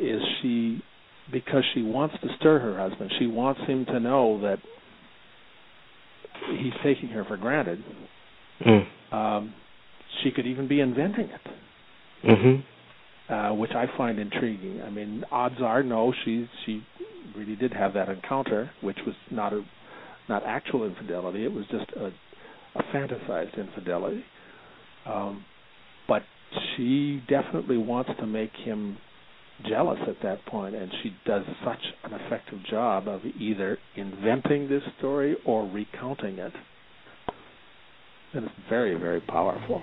Speaker 2: is she because she wants to stir her husband? She wants him to know that he's taking her for granted.
Speaker 3: Mm.
Speaker 2: Um, she could even be inventing it.
Speaker 3: Mm-hmm.
Speaker 2: Uh, which I find intriguing. I mean, odds are no, she she really did have that encounter, which was not a not actual infidelity. It was just a a fantasized infidelity. Um, but she definitely wants to make him jealous at that point, and she does such an effective job of either inventing this story or recounting it. And it's very, very powerful.